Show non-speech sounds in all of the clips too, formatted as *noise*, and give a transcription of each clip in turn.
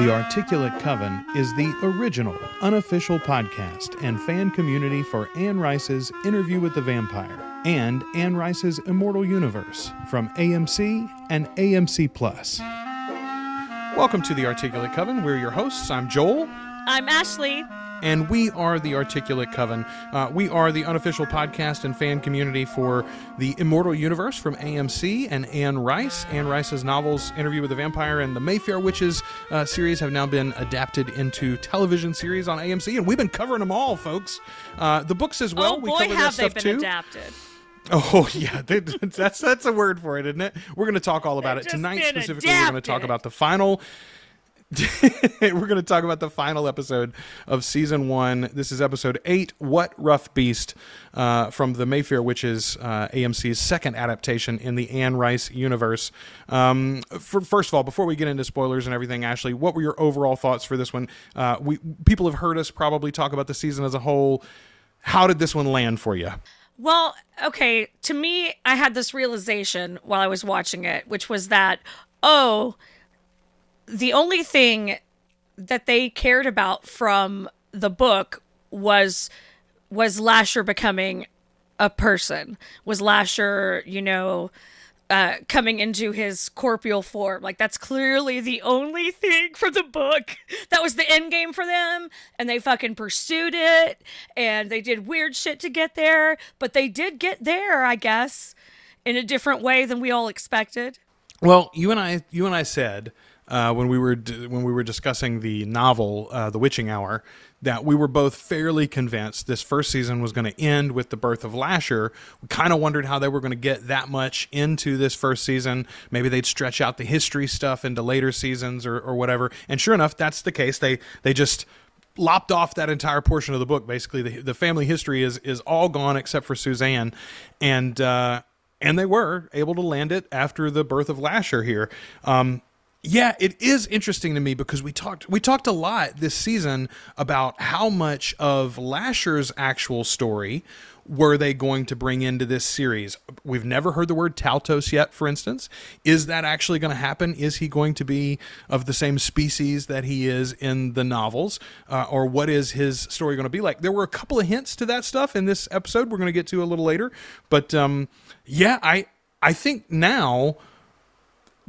The Articulate Coven is the original, unofficial podcast and fan community for Anne Rice's Interview with the Vampire and Anne Rice's Immortal Universe from AMC and AMC Plus. Welcome to the Articulate Coven. We're your hosts. I'm Joel. I'm Ashley. And we are the Articulate Coven. Uh, we are the unofficial podcast and fan community for the Immortal Universe from AMC and Anne Rice. Anne Rice's novels, Interview with the Vampire and the Mayfair Witches uh, series, have now been adapted into television series on AMC, and we've been covering them all, folks. Uh, the books as well. oh we boy, cover have they been too. adapted. Oh *laughs* yeah, they- that's that's a word for it, isn't it? We're going to talk all about They've it tonight. Specifically, we're going to talk about the final. *laughs* we're going to talk about the final episode of season one. This is episode eight. What rough beast uh, from the Mayfair Witches, uh, AMC's second adaptation in the Anne Rice universe. Um, for, first of all, before we get into spoilers and everything, Ashley, what were your overall thoughts for this one? Uh, we people have heard us probably talk about the season as a whole. How did this one land for you? Well, okay, to me, I had this realization while I was watching it, which was that, oh, the only thing that they cared about from the book was was Lasher becoming a person. Was Lasher, you know, uh, coming into his corporeal form. Like that's clearly the only thing from the book. That was the end game for them, and they fucking pursued it, and they did weird shit to get there, but they did get there, I guess, in a different way than we all expected. Well, you and I, you and I said uh, when we were d- when we were discussing the novel, uh, The Witching Hour, that we were both fairly convinced this first season was going to end with the birth of Lasher. We kind of wondered how they were going to get that much into this first season. Maybe they'd stretch out the history stuff into later seasons or, or whatever. And sure enough, that's the case. They they just lopped off that entire portion of the book. Basically, the, the family history is is all gone except for Suzanne, and uh, and they were able to land it after the birth of Lasher here. Um, yeah, it is interesting to me because we talked we talked a lot this season about how much of Lasher's actual story were they going to bring into this series. We've never heard the word Taltos yet, for instance. Is that actually going to happen? Is he going to be of the same species that he is in the novels? Uh, or what is his story going to be like? There were a couple of hints to that stuff in this episode we're going to get to a little later. But um, yeah, I I think now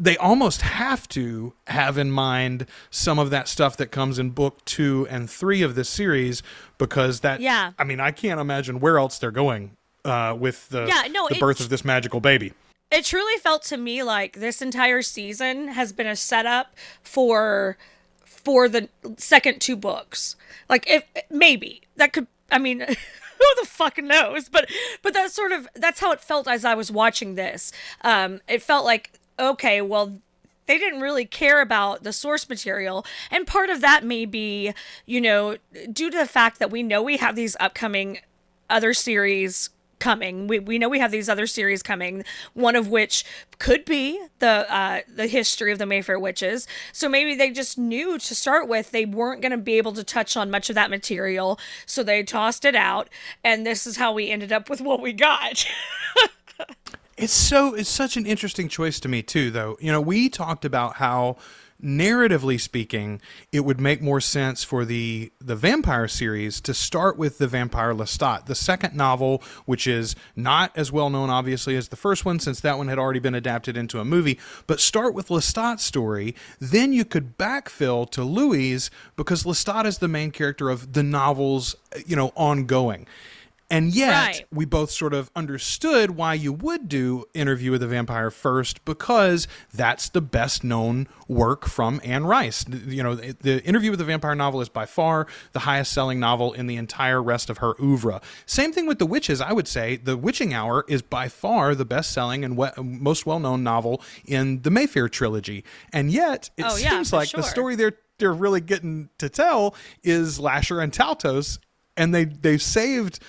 they almost have to have in mind some of that stuff that comes in book two and three of this series because that Yeah. i mean i can't imagine where else they're going uh, with the, Yeah, no, the it- birth of this magical baby It truly felt to me like this entire season has been a setup for for the second two books. Like if maybe that could I mean *laughs* who the fuck knows? But but that's sort of that's how it felt as I was watching this. Um it felt like okay, well they didn't really care about the source material and part of that may be, you know, due to the fact that we know we have these upcoming other series coming. We, we know we have these other series coming, one of which could be the uh, the history of the Mayfair witches. So maybe they just knew to start with they weren't going to be able to touch on much of that material, so they tossed it out, and this is how we ended up with what we got. *laughs* It's so it's such an interesting choice to me too though. You know, we talked about how narratively speaking, it would make more sense for the the vampire series to start with the vampire Lestat, the second novel, which is not as well known obviously as the first one since that one had already been adapted into a movie, but start with Lestat's story, then you could backfill to Louis because Lestat is the main character of the novels, you know, ongoing. And yet, Right. we both sort of understood why you would do Interview with the Vampire first because that's the best known work from Anne Rice. You know, the, Interview with the Vampire novel is by far the highest selling novel in the entire rest of her oeuvre. Same thing with The Witches, I would say. The Witching Hour is by far the best selling and we- most well known novel in the Mayfair trilogy. And yet, it Oh, yeah, seems like the story they're, they're really getting to tell is Lasher and Taltos and they they've saved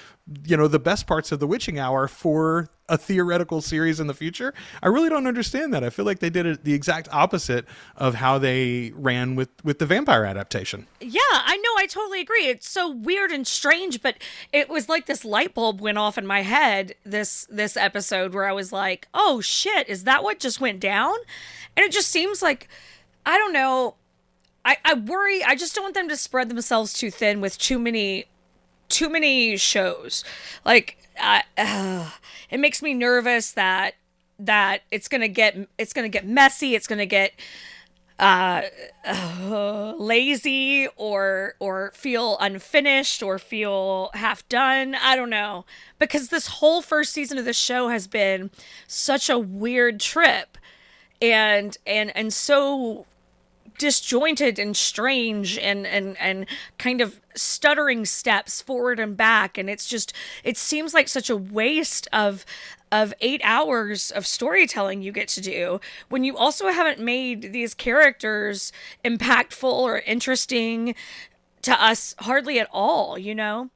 you know the best parts of the witching hour for a theoretical series in the future i really don't understand that i feel like they did it the exact opposite of how they ran with with the vampire adaptation Yeah, I know. I totally agree. It's so weird and strange, but it was like this light bulb went off in my head this this episode where I was like, "Oh shit, is that what just went down?" And it just seems like I don't know. I, I worry. I just don't want them to spread themselves too thin with too many, too many shows. Like, uh, uh, it makes me nervous that that it's gonna get it's gonna get messy. It's gonna get uh, uh, lazy or or feel unfinished or feel half done. I don't know because this whole first season of the show has been such a weird trip and and and so disjointed and strange and and and kind of stuttering steps forward and back and it's just it seems like such a waste of of 8 hours of storytelling you get to do when you also haven't made these characters impactful or interesting to us hardly at all you know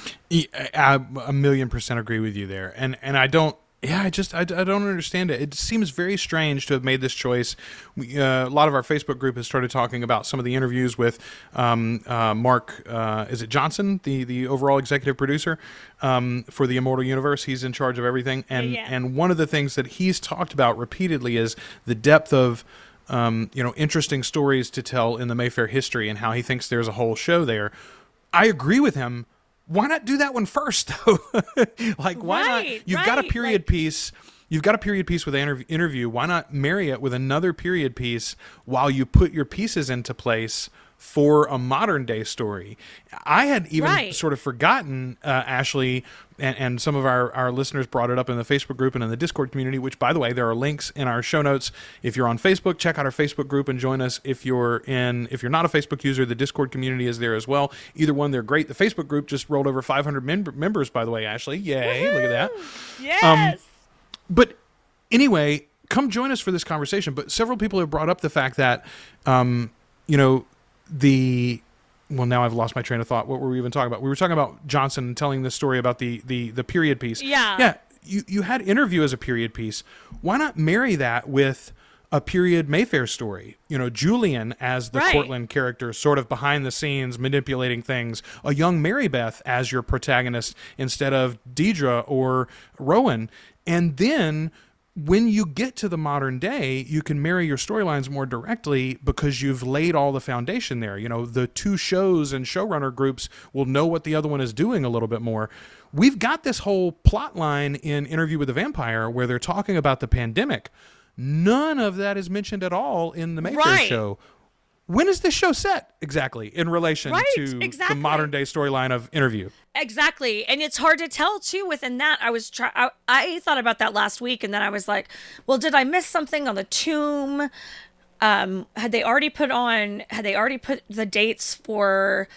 a million percent agree with you there, and and I don't. Yeah, I just I, I don't understand it. It seems very strange to have made this choice. We, uh, a lot of our Facebook group has started talking about some of the interviews with um, uh, Mark. Uh, is it Johnson, the the overall executive producer um, for the Immortal Universe? He's in charge of everything, and Yeah. and one of the things that he's talked about repeatedly is the depth of um, you know interesting stories to tell in the Mayfair history, and how he thinks there's a whole show there. I agree with him. Why not do that one first, *laughs* though? like, why not? You've got a period like- piece. You've got a period piece with an interv- interview. Why not marry it with another period piece while you put your pieces into place for a modern day story? I had even Right. sort of forgotten, uh, Ashley, and, and some of our, our listeners brought it up in the Facebook group and in the Discord community, which, by the way, there are links in our show notes. If you're on Facebook, check out our Facebook group and join us. If you're in, if you're not a Facebook user, the Discord community is there as well. Either one, they're great. The Facebook group just rolled over 500 mem- members, by the way, Ashley. Yay! Look at that. yes But anyway, come join us for this conversation. But several people have brought up the fact that, um, you know, the well, now I've lost my train of thought. What were we even talking about? We were talking about Johnson telling this story about the the the period piece. Yeah. yeah. You you had interview as a period piece. Why not marry that with a period Mayfair story? You know, Julian as the Right. Cortland character, sort of behind the scenes, manipulating things. A young Mary Beth as your protagonist instead of Deirdre or Rowan, and then when you get to the modern day, you can marry your storylines more directly because you've laid all the foundation there. You know, the two shows and showrunner groups will know what the other one is doing a little bit more. We've got this whole plot line in Interview with the Vampire where they're talking about the pandemic. None of that is mentioned at all in the Mayfair Right. show. When is this show set exactly in relation Right, to exactly. the modern day storyline of Interview? Exactly. And it's hard to tell too within that. I was try I, I thought about that last week and then I was like, well, did I miss something on the tomb? Um had they already put on had they already put the dates for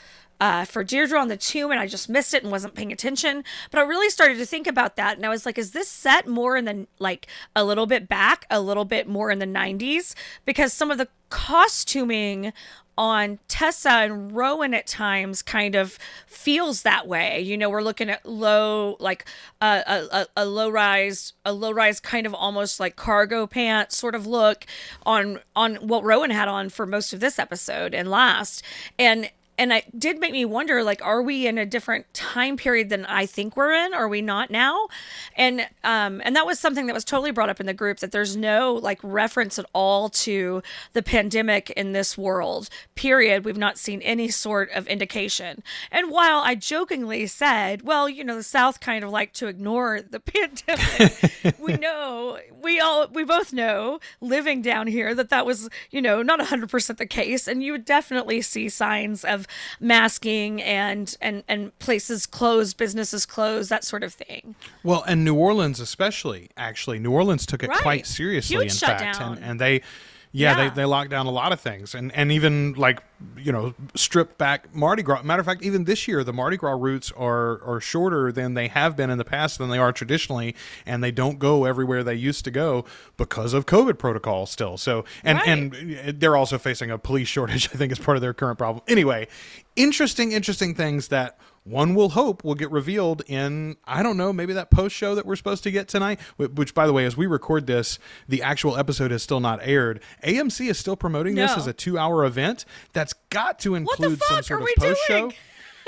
uh, for Deirdre on the tomb, and I just missed it and wasn't paying attention. But I really started to think about that, and I was like, "Is this set more in the like a little bit back, a little bit more in the '90s?" Because some of the costuming on Tessa and Rowan at times kind of feels that way. You know, we're looking at low, like uh, a, a, a low rise, a low rise kind of almost like cargo pants sort of look on on what Rowan had on for most of this episode and last. And and it did make me wonder like are we in a different time period than i think we're in? Are we not now? And um and that was something that was totally brought up in the group that there's no like reference at all to the pandemic in this world period. We've not seen any sort of indication. And while i jokingly said well you know the south kind of like to ignore the *laughs* pandemic we *laughs* know we all we both know living down here that that was you know not 100% the case. And you would definitely see signs of masking and and and places closed businesses closed that sort of thing Well, and New Orleans especially, actually, New Orleans took it Right. quite seriously. Huge in fact, and, and they, yeah, Yeah. They, they locked down a lot of things, and and even like you know stripped back Mardi Gras. Matter of fact, even this year, the Mardi Gras routes are are shorter than they have been in the past than they are traditionally, and they don't go everywhere they used to go because of COVID protocol still. So, and and they're also facing a police shortage. *laughs* I think is part of their current problem. Anyway, interesting, interesting things that one will hope will get revealed in I don't know maybe that post show that we're supposed to get tonight. Which, by the way, as we record this, the actual episode has still not aired. AMC is still promoting this as a two-hour event. That's got to include some sort of post show.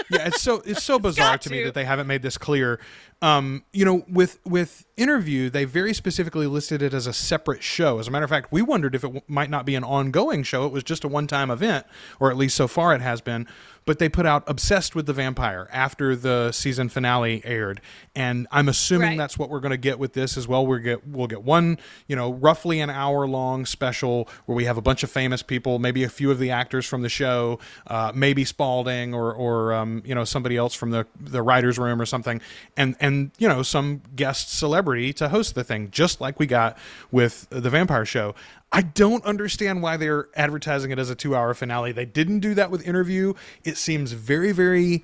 yeah, it's so it's so *laughs* bizarre to me that they haven't made this clear. Um, you know, with with interview, they very specifically listed it as a separate show. As a matter of fact, we wondered if it w- might not be an ongoing show. It was just a one time event, or at least so far it has been. But they put out Obsessed with the Vampire after the season finale aired, and I'm assuming Right. that's what we're going to get with this as well. We get we'll get one, you know, roughly an hour long special where we have a bunch of famous people, maybe a few of the actors from the show, uh, maybe Spalding or or um, you know somebody else from the the writers' room or something, and and you know some guest celebrity to host the thing, just like we got with the Vampire Show. I don't understand why they're advertising it as a two hour finale. They didn't do that with interview. It seems very very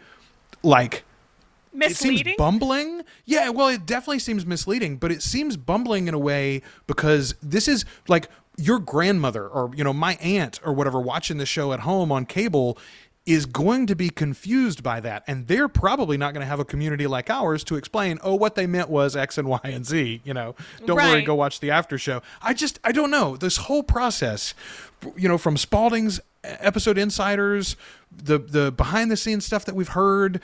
like it seems Misleading. bumbling. Yeah, well, it definitely seems misleading, but it seems bumbling in a way because this is like your grandmother or you know my aunt or whatever watching the show at home on cable is going to be confused by that. And they're probably not going to have a community like ours to explain oh what they meant was x and y and z you know? Don't worry go watch the after show. I just i don't know. This whole process you know from spalding's episode insiders the the behind the scenes stuff that we've heard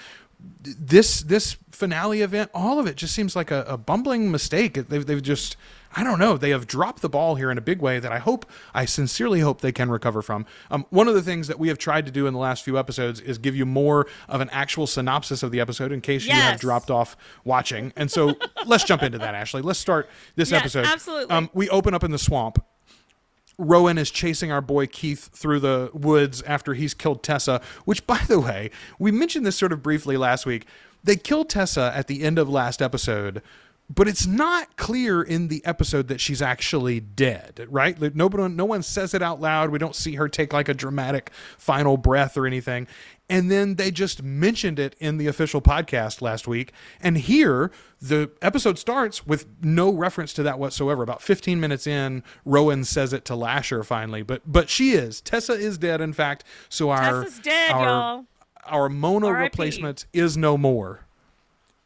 this this finale event, all of it just seems like a, a bumbling mistake. They've, they've just, I don't know, they have dropped the ball here in a big way that I hope, I sincerely hope they can recover from. Um, one of the things that we have tried to do in the last few episodes is give you more of an actual synopsis of the episode in case you have dropped off watching. And so *laughs* let's jump into that, Ashley. Let's start this Yes, episode. absolutely. Um, we open up in the swamp. Rowan is chasing our boy Keith through the woods after he's killed Tessa, which, by the way, we mentioned this sort of briefly last week. They killed Tessa at the end of last episode, but it's not clear in the episode that she's actually dead, right? Like, nobody, no one says it out loud. We don't see her take like a dramatic final breath or anything. And then they just mentioned it in the official podcast last week. And here, the episode starts with no reference to that whatsoever. About 15 minutes in, Rowan says it to Lasher finally, but but she is Tessa is dead. In fact, so our Tessa's dead, our, y'all. our Mona replacement is no more.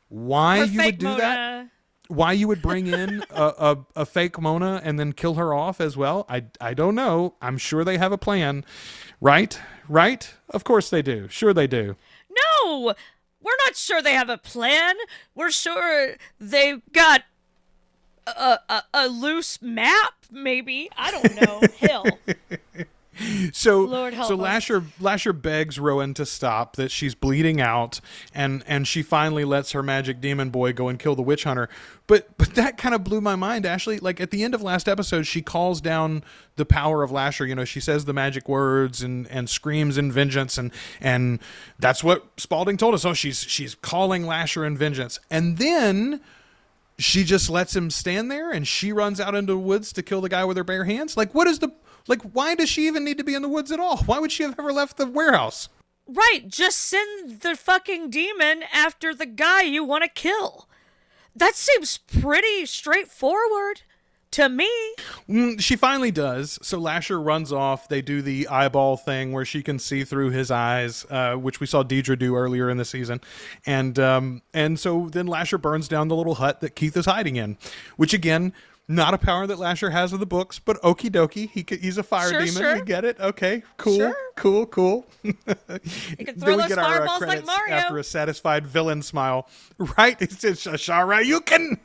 Why Her you would do that? Why you would bring in a, a, a fake Mona and then kill her off as well? I, I don't know. I'm sure they have a plan. Right? Right? Of course they do. Sure they do. No, we're not sure they have a plan. We're sure they've got a, a, a loose map, maybe. I don't know. Hell. *laughs* *laughs* So so us. Lasher Lasher begs Rowan to stop that she's bleeding out and and she finally lets her magic demon boy go and kill the witch hunter. But but that kind of blew my mind Ashley. Like at the end of last episode she calls down the power of Lasher, you know, she says the magic words and and screams in vengeance and and that's what Spalding told us. Oh, she's she's calling Lasher in vengeance. And then she just lets him stand there and she runs out into the woods to kill the guy with her bare hands like what is the like why does she even need to be in the woods at all? Why would she have ever left the warehouse? Right, just send the fucking demon after the guy you want to kill. That seems pretty straightforward to me. Mm, she finally does. So lasher runs off. They do the eyeball thing where she can see through his eyes uh, which we saw deirdre do earlier in the season. And um, and so then lasher burns down the little hut that keith is hiding in which again not a power that Lasher has in the books, but okie dokie. He c- he's a fire Sure, demon. sure. We get it. Okay, cool, Sure. cool, cool. You can *laughs* Then throw we those get our, uh, fireballs like Mario. after a satisfied villain smile. *laughs* Right? It's just Shara, you can.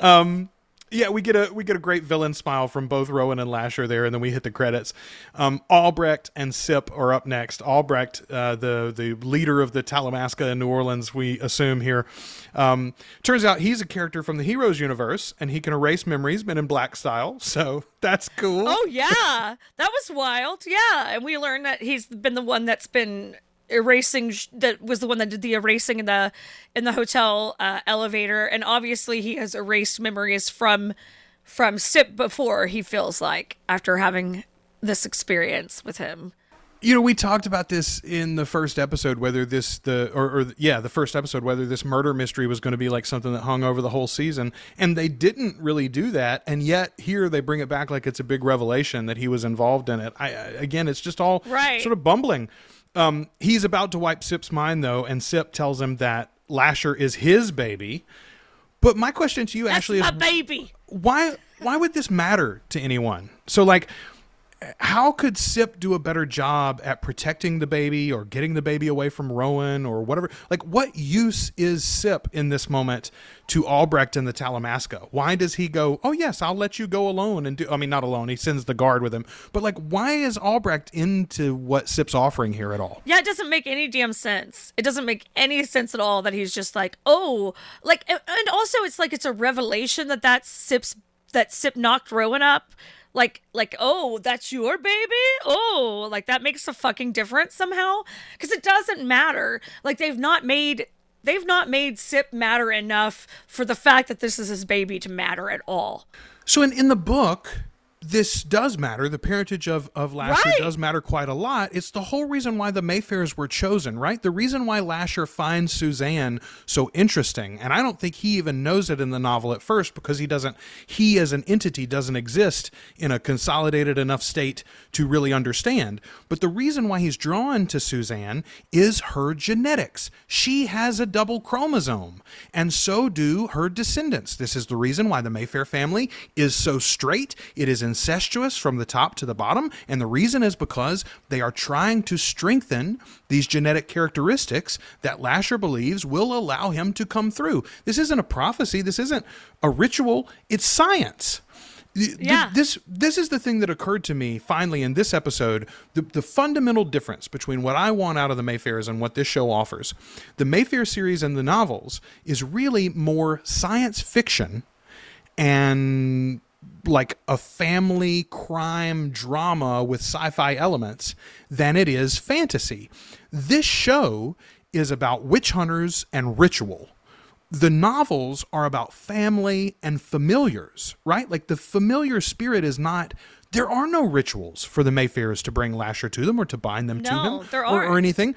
um, yeah, we get a we get a great villain smile from both Rowan and Lasher there, and then we hit the credits. Um, Albrecht and Sip are up next. Albrecht, uh, the the leader of the Talamasca in New Orleans, we assume here. Um, turns out he's a character from the Heroes universe, and he can erase memories, Men in Black style. *laughs* So that's cool. Oh yeah, that was wild. Yeah, and we learned that he's been the one that's been erasing. sh- That was the one that did the erasing in the in the hotel uh, elevator, and obviously he has erased memories from from Sip before. He feels like after having this experience with him. You know, we talked about this in the first episode, whether this the or, or yeah, the first episode, whether this murder mystery was going to be like something that hung over the whole season, and they didn't really do that, and yet here they bring it back like it's a big revelation that he was involved in it. I I- again, it's just all Right. sort of bumbling. Um, he's about to wipe Sip's mind though, and Sip tells him that Lasher is his baby. But my question to you, That's Ashley, my is baby. why why would this matter to anyone? So like how could Sip do a better job at protecting the baby or getting the baby away from Rowan or whatever? Like, what use is Sip in this moment to Albrecht and the Talamasca? Why does he go, oh, yes, I'll let you go alone and do, I mean, not alone, he sends the guard with him, but like, why is Albrecht into what Sip's offering here at all? Yeah, it doesn't make any damn sense. It doesn't make any sense at all that he's just like, oh, like, and also it's like it's a revelation that that Sip's, that Sip knocked Rowan up like like oh that's your baby? Oh like that makes a fucking difference somehow? Because it doesn't matter. Like they've not made they've not made sip matter enough for the fact that this is his baby to matter at all. So in, in the book this does matter. The parentage of, of Lasher Right. does matter quite a lot. It's the whole reason why the Mayfairs were chosen, right? The reason why Lasher finds Suzanne so interesting. And I don't think he even knows it in the novel at first because he doesn't, he as an entity doesn't exist in a consolidated enough state to really understand. But the reason why he's drawn to Suzanne is her genetics. She has a double chromosome, and so do her descendants. This is the reason why the Mayfair family is so straight. It is incestuous from the top to the bottom, and the reason is because they are trying to strengthen these genetic characteristics that Lasher believes will allow him to come through. This isn't a prophecy, this isn't a ritual, it's science. Yeah. This this is the thing that occurred to me finally in this episode. The, the fundamental difference between what I want out of the Mayfairs and what this show offers. The Mayfair series and the novels is really more science fiction and like a family crime drama with sci-fi elements than it is fantasy. This show is about witch hunters and ritual the novels are about family and familiars, right? Like the familiar spirit is not. There are no rituals for the Mayfairs to bring Lasher to them or to bind them to him there or, or anything.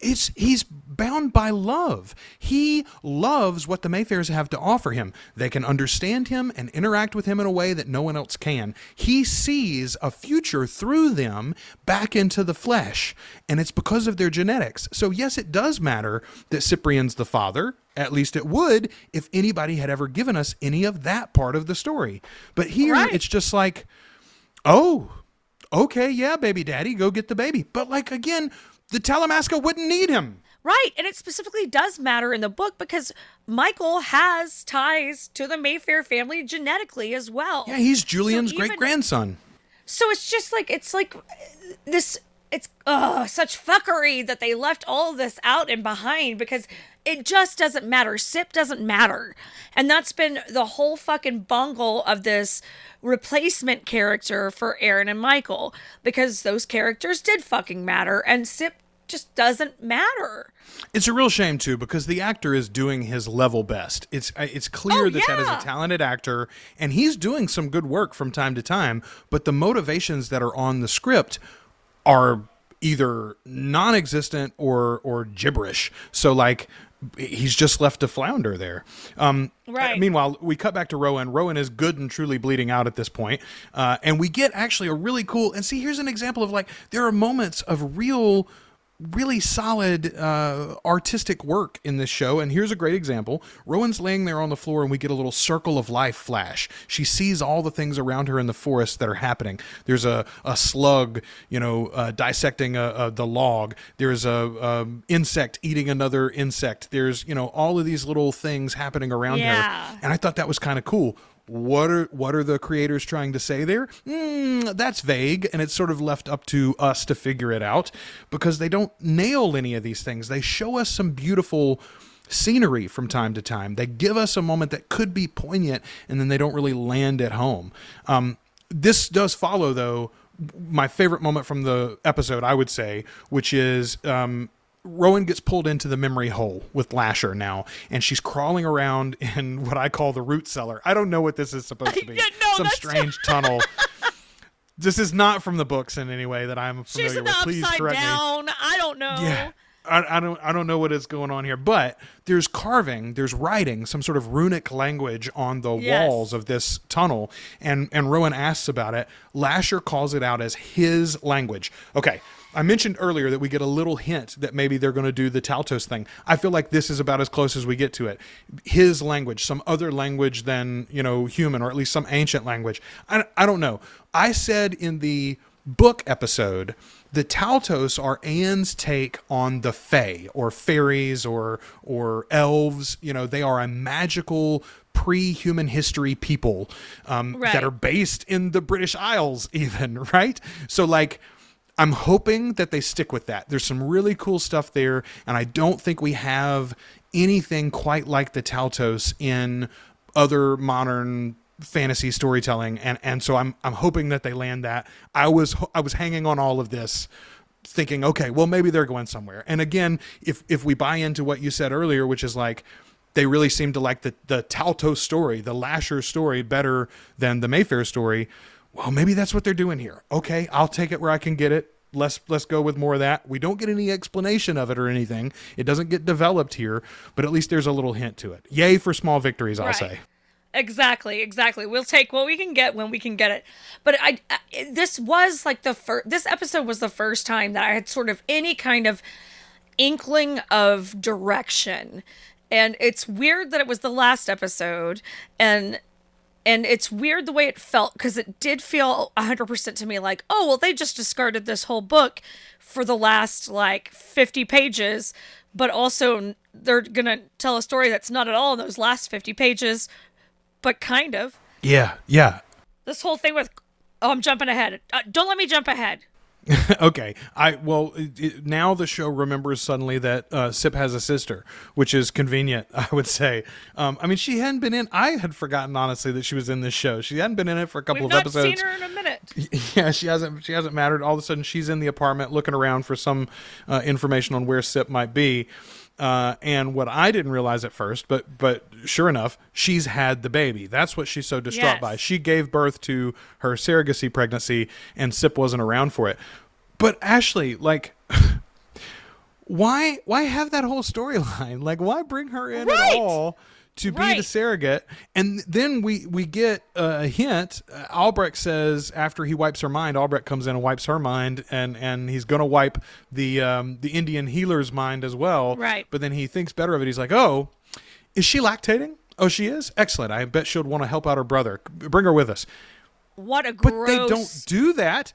It's he's bound by love. He loves what the Mayfairs have to offer him. They can understand him and interact with him in a way that no one else can. He sees a future through them back into the flesh, and it's because of their genetics. So yes, it does matter that Cyprian's the father. At least it would if anybody had ever given us any of that part of the story. But here Right. it's just like, oh, okay, yeah, baby daddy, go get the baby. But like again, the Talamasca wouldn't need him. Right, and it specifically does matter in the book because Michael has ties to the Mayfair family genetically as well. Yeah, he's Julian's even- great grandson. So it's just like it's like uh, this. It's uh such fuckery that they left all this out and behind because it just doesn't matter. Sip doesn't matter, and that's been the whole fucking bungle of this replacement character for Aaron and Michael because those characters did fucking matter, and Sip just doesn't matter. It's a real shame too because the actor is doing his level best. It's uh, it's clear Oh, that that is a talented actor and he's doing some good work from time to time, but the motivations that are on the script are either non-existent or or gibberish. So like he's just left to flounder there. Um, Right. Meanwhile, we cut back to Rowan. Rowan is good and truly bleeding out at this point, uh, and we get actually a really cool. And see, here's an example of like there are moments of real really solid uh, artistic work in this show. And here's a great example. Rowan's laying there on the floor, and we get a little circle of life flash. She sees all the things around her in the forest that are happening. There's a, a slug, you know, uh, dissecting a, a, the log. There's a, um insect eating another insect. There's, you know, all of these little things happening around Yeah. her. And I thought that was kind of cool. What are what are the creators trying to say there? Mm, that's vague, and it's sort of left up to us to figure it out because they don't nail any of these things. They show us some beautiful scenery from time to time. They give us a moment that could be poignant, and then they don't really land at home. Um, this does follow, though, my favorite moment from the episode, I would say, which is um, Rowan gets pulled into the memory hole with Lasher now, and she's crawling around in *laughs* what I call the root cellar. I don't know what this is supposed to be. *laughs* Yeah, no, Some *laughs* strange tunnel. this is not from the books in any way that I'm She's familiar in with. Please upside correct me. down. I don't know. Yeah. I, I don't I don't know what is going on here, but there's carving, there's writing, some sort of runic language on the Yes. walls of this tunnel, and and Rowan asks about it. Lasher calls it out as his language. Okay, I mentioned earlier that we get a little hint that maybe they're going to do the Taltos thing. I feel like this is about as close as we get to it. His language, some other language than you know human, or at least some ancient language. I I don't know. I said in the book episode, the Taltos are Anne's take on the Fae or fairies or or elves. You know, they are a magical pre-human history people um, Right. that are based in the British Isles, even *laughs* right. So like. I'm hoping that they stick with that. There's some really cool stuff there, and I don't think we have anything quite like the Taltos in other modern fantasy storytelling, and and so I'm I'm hoping that they land that. I was I was hanging on all of this, thinking, okay, well maybe they're going somewhere. And again, if if we buy into what you said earlier, which is like they really seem to like the the Taltos story, the Lasher story, better than the Mayfair story. Well, maybe that's what they're doing here. Okay, I'll take it where I can get it. Let's let's go with more of that. We don't get any explanation of it or anything. It doesn't get developed here, but at least there's a little hint to it. Yay for small victories, I'll Right. say. Exactly, exactly. We'll take what we can get when we can get it. But I, I this was like the first this episode was the first time that I had sort of any kind of inkling of direction. And it's weird that it was the last episode and and it's weird the way it felt because it did feel 100% to me like oh well they just discarded this whole book for the last like 50 pages but also they're gonna tell a story that's not at all in those last 50 pages but kind of. Yeah, yeah. this whole thing with oh i'm jumping ahead. Uh, don't let me jump ahead *laughs* okay. I well it, it, now the show remembers suddenly that uh, Sip has a sister, which is convenient. *laughs* I would say. Um, I mean, she hadn't been in. I had forgotten honestly that she was in this show. She hadn't been in it for a couple of episodes. we've of not episodes. seen her in a minute *laughs* yeah, she hasn't. She hasn't mattered. All of a sudden, she's in the apartment looking around for some uh, information on where Sip might be. Uh, and what I didn't realize at first, but but sure enough, she's had the baby. That's what she's so distraught Yes. by. She gave birth to her surrogacy pregnancy, and Sip wasn't around for it. But Ashley, like, *laughs* why why have that whole storyline? Like, why bring her in Right. at all? To be the surrogate, and then we we get a hint. Uh, Albrecht says after he wipes her mind, Albrecht comes in and wipes her mind, and and he's gonna wipe the um, the Indian healer's mind as well. Right. But then he thinks better of it. He's like, oh, is she lactating? Oh, she is. Excellent. I bet she'll want to help out her brother. Bring her with us. what a gross. But they don't do that.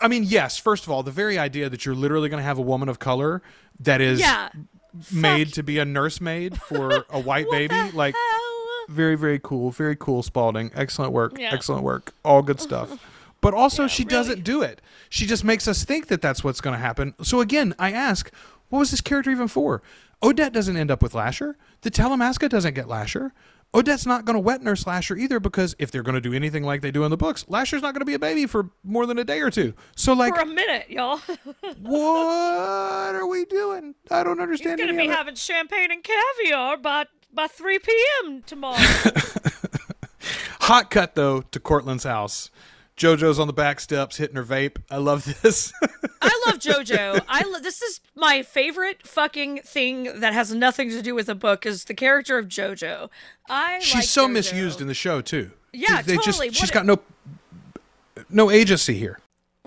I mean, yes. First of all, the very idea that you're literally going to have a woman of color that is yeah made to be a nursemaid for *laughs* a white baby, like very, very cool. Very cool, Spalding. Excellent work. Yeah. Excellent work. All good stuff. *laughs* But also, she really. doesn't do it. She just makes us think that that's what's going to happen. So again, I ask, what was this character even for? Odette doesn't end up with Lasher. The Talamasca doesn't get Lasher. Oh, Odette's not going to wet nurse Lasher either because if they're going to do anything like they do in the books, Lasher's not going to be a baby for more than a day or two. So, like, for a minute y'all *laughs* what are we doing? I don't understand. he's understand gonna be having champagne and caviar by by 3 p.m tomorrow *laughs* Hot cut though to Cortland's house. JoJo's on the back steps hitting her vape. I love this. I love *laughs* JoJo. I lo- this is my favorite fucking thing that has nothing to do with the book is the character of JoJo. I She's like so JoJo. misused in the show too. Yeah, they totally. Just, she's What got no no agency here.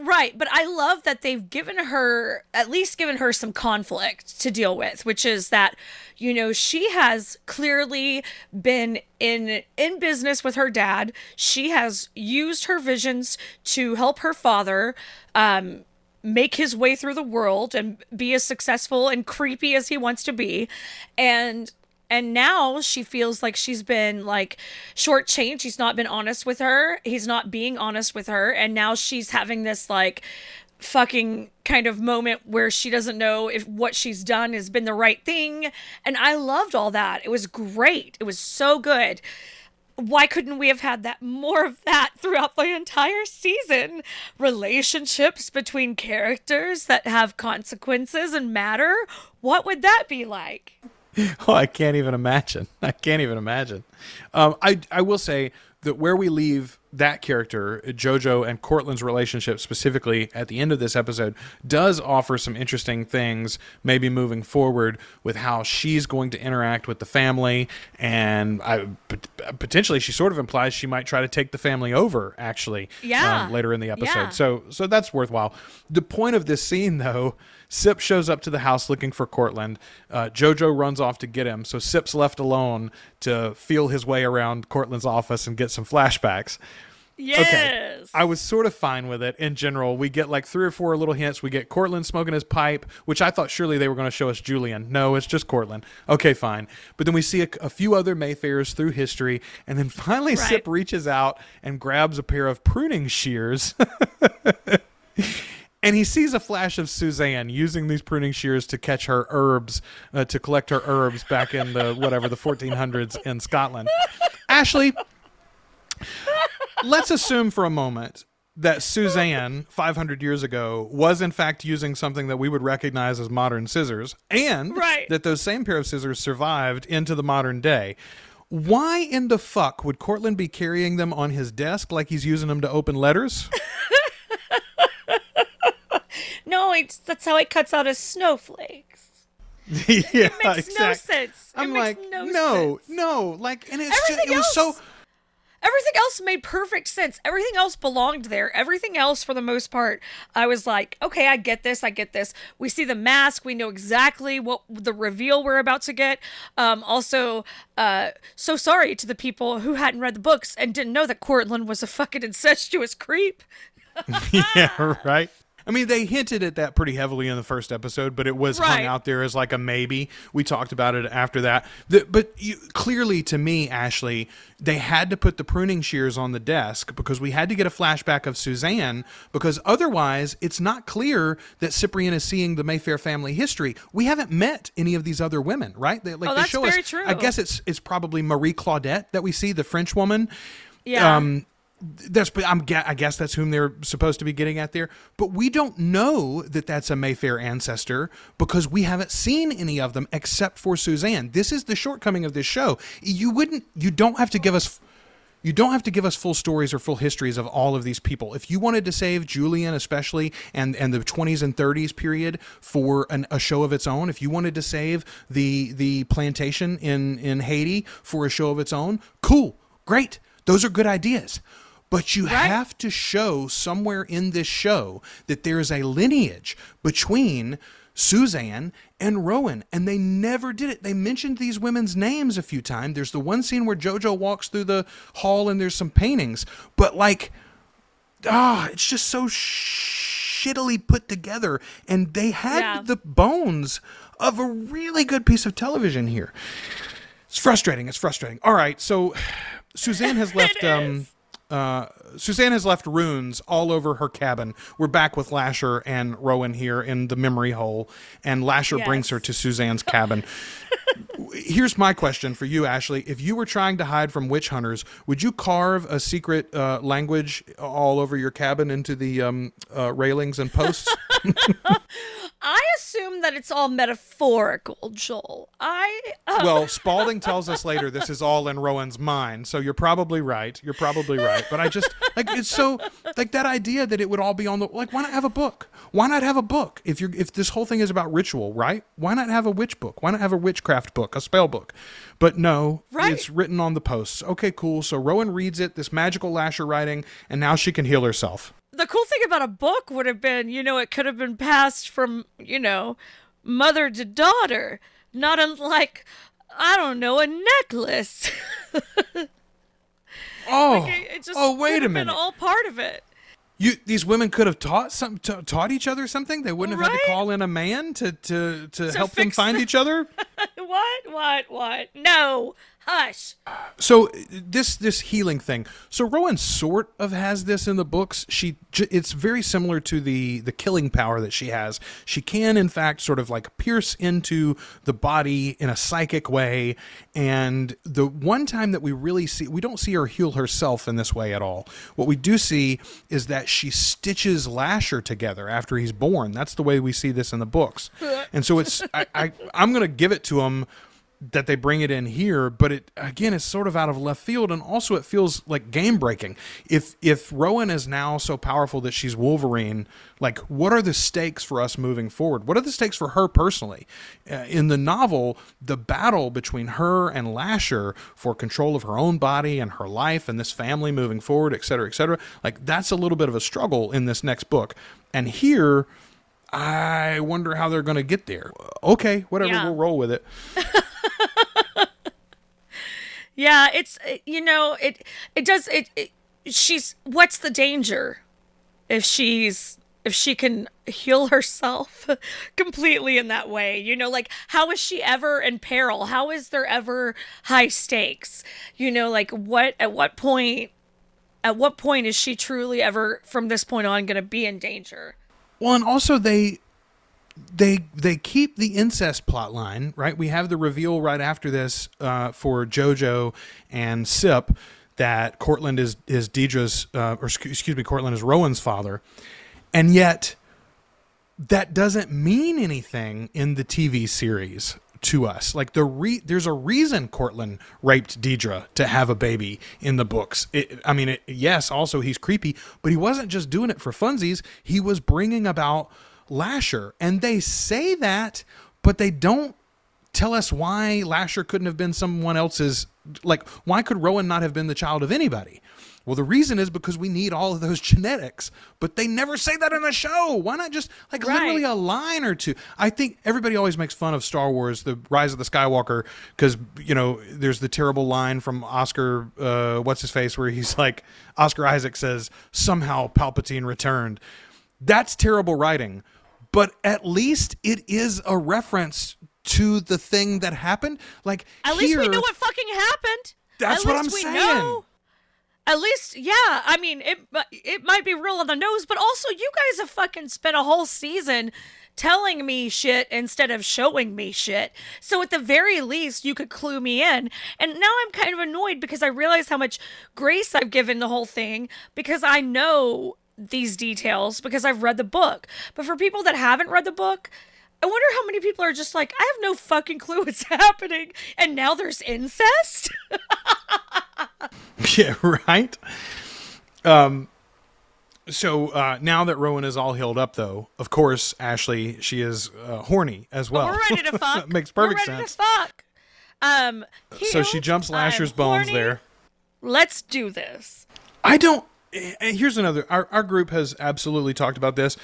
Right, but I love that they've given her at least given her some conflict to deal with, which is that you know, she has clearly been in in business with her dad. She has used her visions to help her father um make his way through the world and be as successful and creepy as he wants to be. And and now she feels like she's been like shortchanged. He's not been honest with her. He's not being honest with her. And now she's having this like fucking kind of moment where she doesn't know if what she's done has been the right thing. And I loved all that. It was great. It was so good. Why couldn't we have had that more of that throughout the entire season? Relationships between characters that have consequences and matter. What would that be like? *laughs* Oh, I can't even imagine. *laughs* I can't even imagine. Um, I I will say that where we leave that character, JoJo and Cortland's relationship specifically at the end of this episode, does offer some interesting things. Maybe moving forward with how she's going to interact with the family, and I potentially she sort of implies she might try to take the family over. Actually, Yeah. um, later in the episode. Yeah. So so that's worthwhile. The point of this scene, though, Sip shows up to the house looking for Cortland. Uh, Jojo runs off to get him, so Sip's left alone to feel his way around Cortland's office and get some flashbacks. Yes. I was sort of fine with it in general. We get like three or four little hints. We get Cortland smoking his pipe, which I thought surely they were going to show us Julian. No, it's just Cortland. Okay, fine. But then we see a, a few other Mayfairs through history, and then finally Right. Sip reaches out and grabs a pair of pruning shears. *laughs* And he sees a flash of Suzanne using these pruning shears to catch her herbs, uh, to collect her herbs back in the whatever the 1400s in Scotland. Ashley, let's assume for a moment that Suzanne, 500 years ago, was in fact using something that we would recognize as modern scissors, and Right. that those same pair of scissors survived into the modern day. Why in the fuck would Cortland be carrying them on his desk like he's using them to open letters? *laughs* no, it's that's how it cuts out his snowflakes. yeah, *laughs* It makes no sense. It I'm makes like, no, no, sense. no, like, and it's just, Everything it was so. Everything else made perfect sense. Everything else belonged there. Everything else, for the most part, I was like, okay, I get this. I get this. We see the mask. We know exactly what the reveal we're about to get. Um, also, uh, so sorry to the people who hadn't read the books and didn't know that Cortland was a fucking incestuous creep. *laughs* yeah, right. I mean, they hinted at that pretty heavily in the first episode, but it was hung out there as like a maybe. We talked about it after that. The, but you, clearly, to me, Ashley, they had to put the pruning shears on the desk because we had to get a flashback of Suzanne because otherwise, it's not clear that Cyprian is seeing the Mayfair family history. We haven't met any of these other women, right? They, like Oh, they that's show very us. true. I guess it's it's probably Marie Claudette that we see, the French woman. Yeah. Um, that's I'm I guess that's whom they're supposed to be getting at there, but we don't know that that's a Mayfair ancestor because we haven't seen any of them except for Suzanne. This is the shortcoming of this show. You wouldn't you don't have to give us you don't have to give us full stories or full histories of all of these people. If you wanted to save Julian, especially and and the 20s and 30s period for an, a show of its own, if you wanted to save the the plantation in in Haiti for a show of its own, cool, great. Those are good ideas. But you have to show somewhere in this show that there is a lineage between Suzanne and Rowan, and they never did it. They mentioned these women's names a few times. There's the one scene where JoJo walks through the hall and there's some paintings, but like, ah, it's just so shittily put together. And they had Yeah. the bones of a really good piece of television here. It's frustrating. It's frustrating. All right, so *sighs* Suzanne has *laughs* left. um, uh, Suzanne has left runes all over her cabin. We're back with Lasher and Rowan here in the memory hole, and Lasher brings her to Suzanne's cabin. *laughs* Here's my question for you, Ashley. If you were trying to hide from witch hunters, would you carve a secret uh, language all over your cabin into the um, uh, railings and posts? *laughs* *laughs* I assume that it's all metaphorical, Joel. I uh, well, Spalding *laughs* tells us later this is all in Rowan's mind, so you're probably right. You're probably right. But I just like it's so like that idea that it would all be on the like. Why not have a book? Why not have a book? If you're if this whole thing is about ritual, right? Why not have a witch book? Why not have a witchcraft book, a spell book? But no, Right. it's written on the posts. Okay, cool. So Rowan reads it, this magical lasher writing, and now she can heal herself. the cool thing about a book would have been, you know, it could have been passed from, you know, mother to daughter, not unlike, I don't know, a necklace. *laughs* Oh, it it just oh, wait a minute. been all part of it. You these women could have taught some ta- taught each other something. They wouldn't have had to call in a man to to to, help them find the- each other. *laughs* what? What? What? No. Hush. So this this healing thing. So Rowan sort of has this in the books. She it's very similar to the the killing power that she has. She can in fact sort of like pierce into the body in a psychic way. And the one time that we really see we don't see her heal herself in this way at all. What we do see is that she stitches Lasher together after he's born. That's the way we see this in the books. *laughs* And so it's I, I I'm gonna give it to him that they bring it in here, but it again is sort of out of left field, and also it feels like game breaking. If if Rowan is now so powerful that she's Wolverine, like what are the stakes for us moving forward? What are the stakes for her personally? Uh, in the novel, the battle between her and Lasher for control of her own body and her life and this family moving forward, et cetera, et cetera, like that's a little bit of a struggle in this next book. And here, I wonder how they're going to get there. Okay, whatever, Yeah. we'll roll with it. *laughs* Yeah, it's uh, you know it it does it, it she's what's the danger if she's if she can heal herself *laughs* completely in that way? You know like how is she ever in peril? How is there ever high stakes? You know like what at what point at what point is she truly ever from this point on going to be in danger? Well, and also they they they keep the incest plot line right. We have the reveal right after this uh, for JoJo and Cip that Cortland is is Deirdre's uh, or excuse me, Cortland is Rowan's father, and yet that doesn't mean anything in the TV series to us. Like the re- there's a reason Cortland raped Deirdre to have a baby in the books. It, I mean, it, yes, also he's creepy, but he wasn't just doing it for funsies. He was bringing about Lasher, and they say that, but they don't tell us why Lasher couldn't have been someone else's. Like, why could Rowan not have been the child of anybody? Well, the reason is because we need all of those *laughs* genetics, but they never say that in the show. Why not just like Right. literally a line or two? I think everybody always makes fun of Star Wars, the Rise of the Skywalker, because you know there's the terrible line from Oscar, uh, what's his face, where he's like Oscar Isaac says somehow Palpatine returned. That's terrible writing, but at least it is a reference to the thing that happened. Like at least we know what fucking happened That's At what least I'm we saying. know. At least, yeah. I mean, it it might be real on the nose, but also you guys have fucking spent a whole season telling me shit instead of showing me shit. So at the very least, you could clue me in. And now I'm kind of annoyed because I realize how much grace I've given the whole thing because I know these details because I've read the book. But for people that haven't read the book, I wonder how many people are just like, I have no fucking clue what's *laughs* happening, and now there's incest. *laughs* Yeah, right. Um, so uh, now that Rowan is all healed up, though, of course, Ashley, she is uh, horny as well. We're ready to *laughs* fuck. Makes perfect We're ready sense. to fuck. Um, So she jumps Lasher's I'm bones horny. there. Let's do this. I don't. And here's another. Our our group has absolutely talked about this.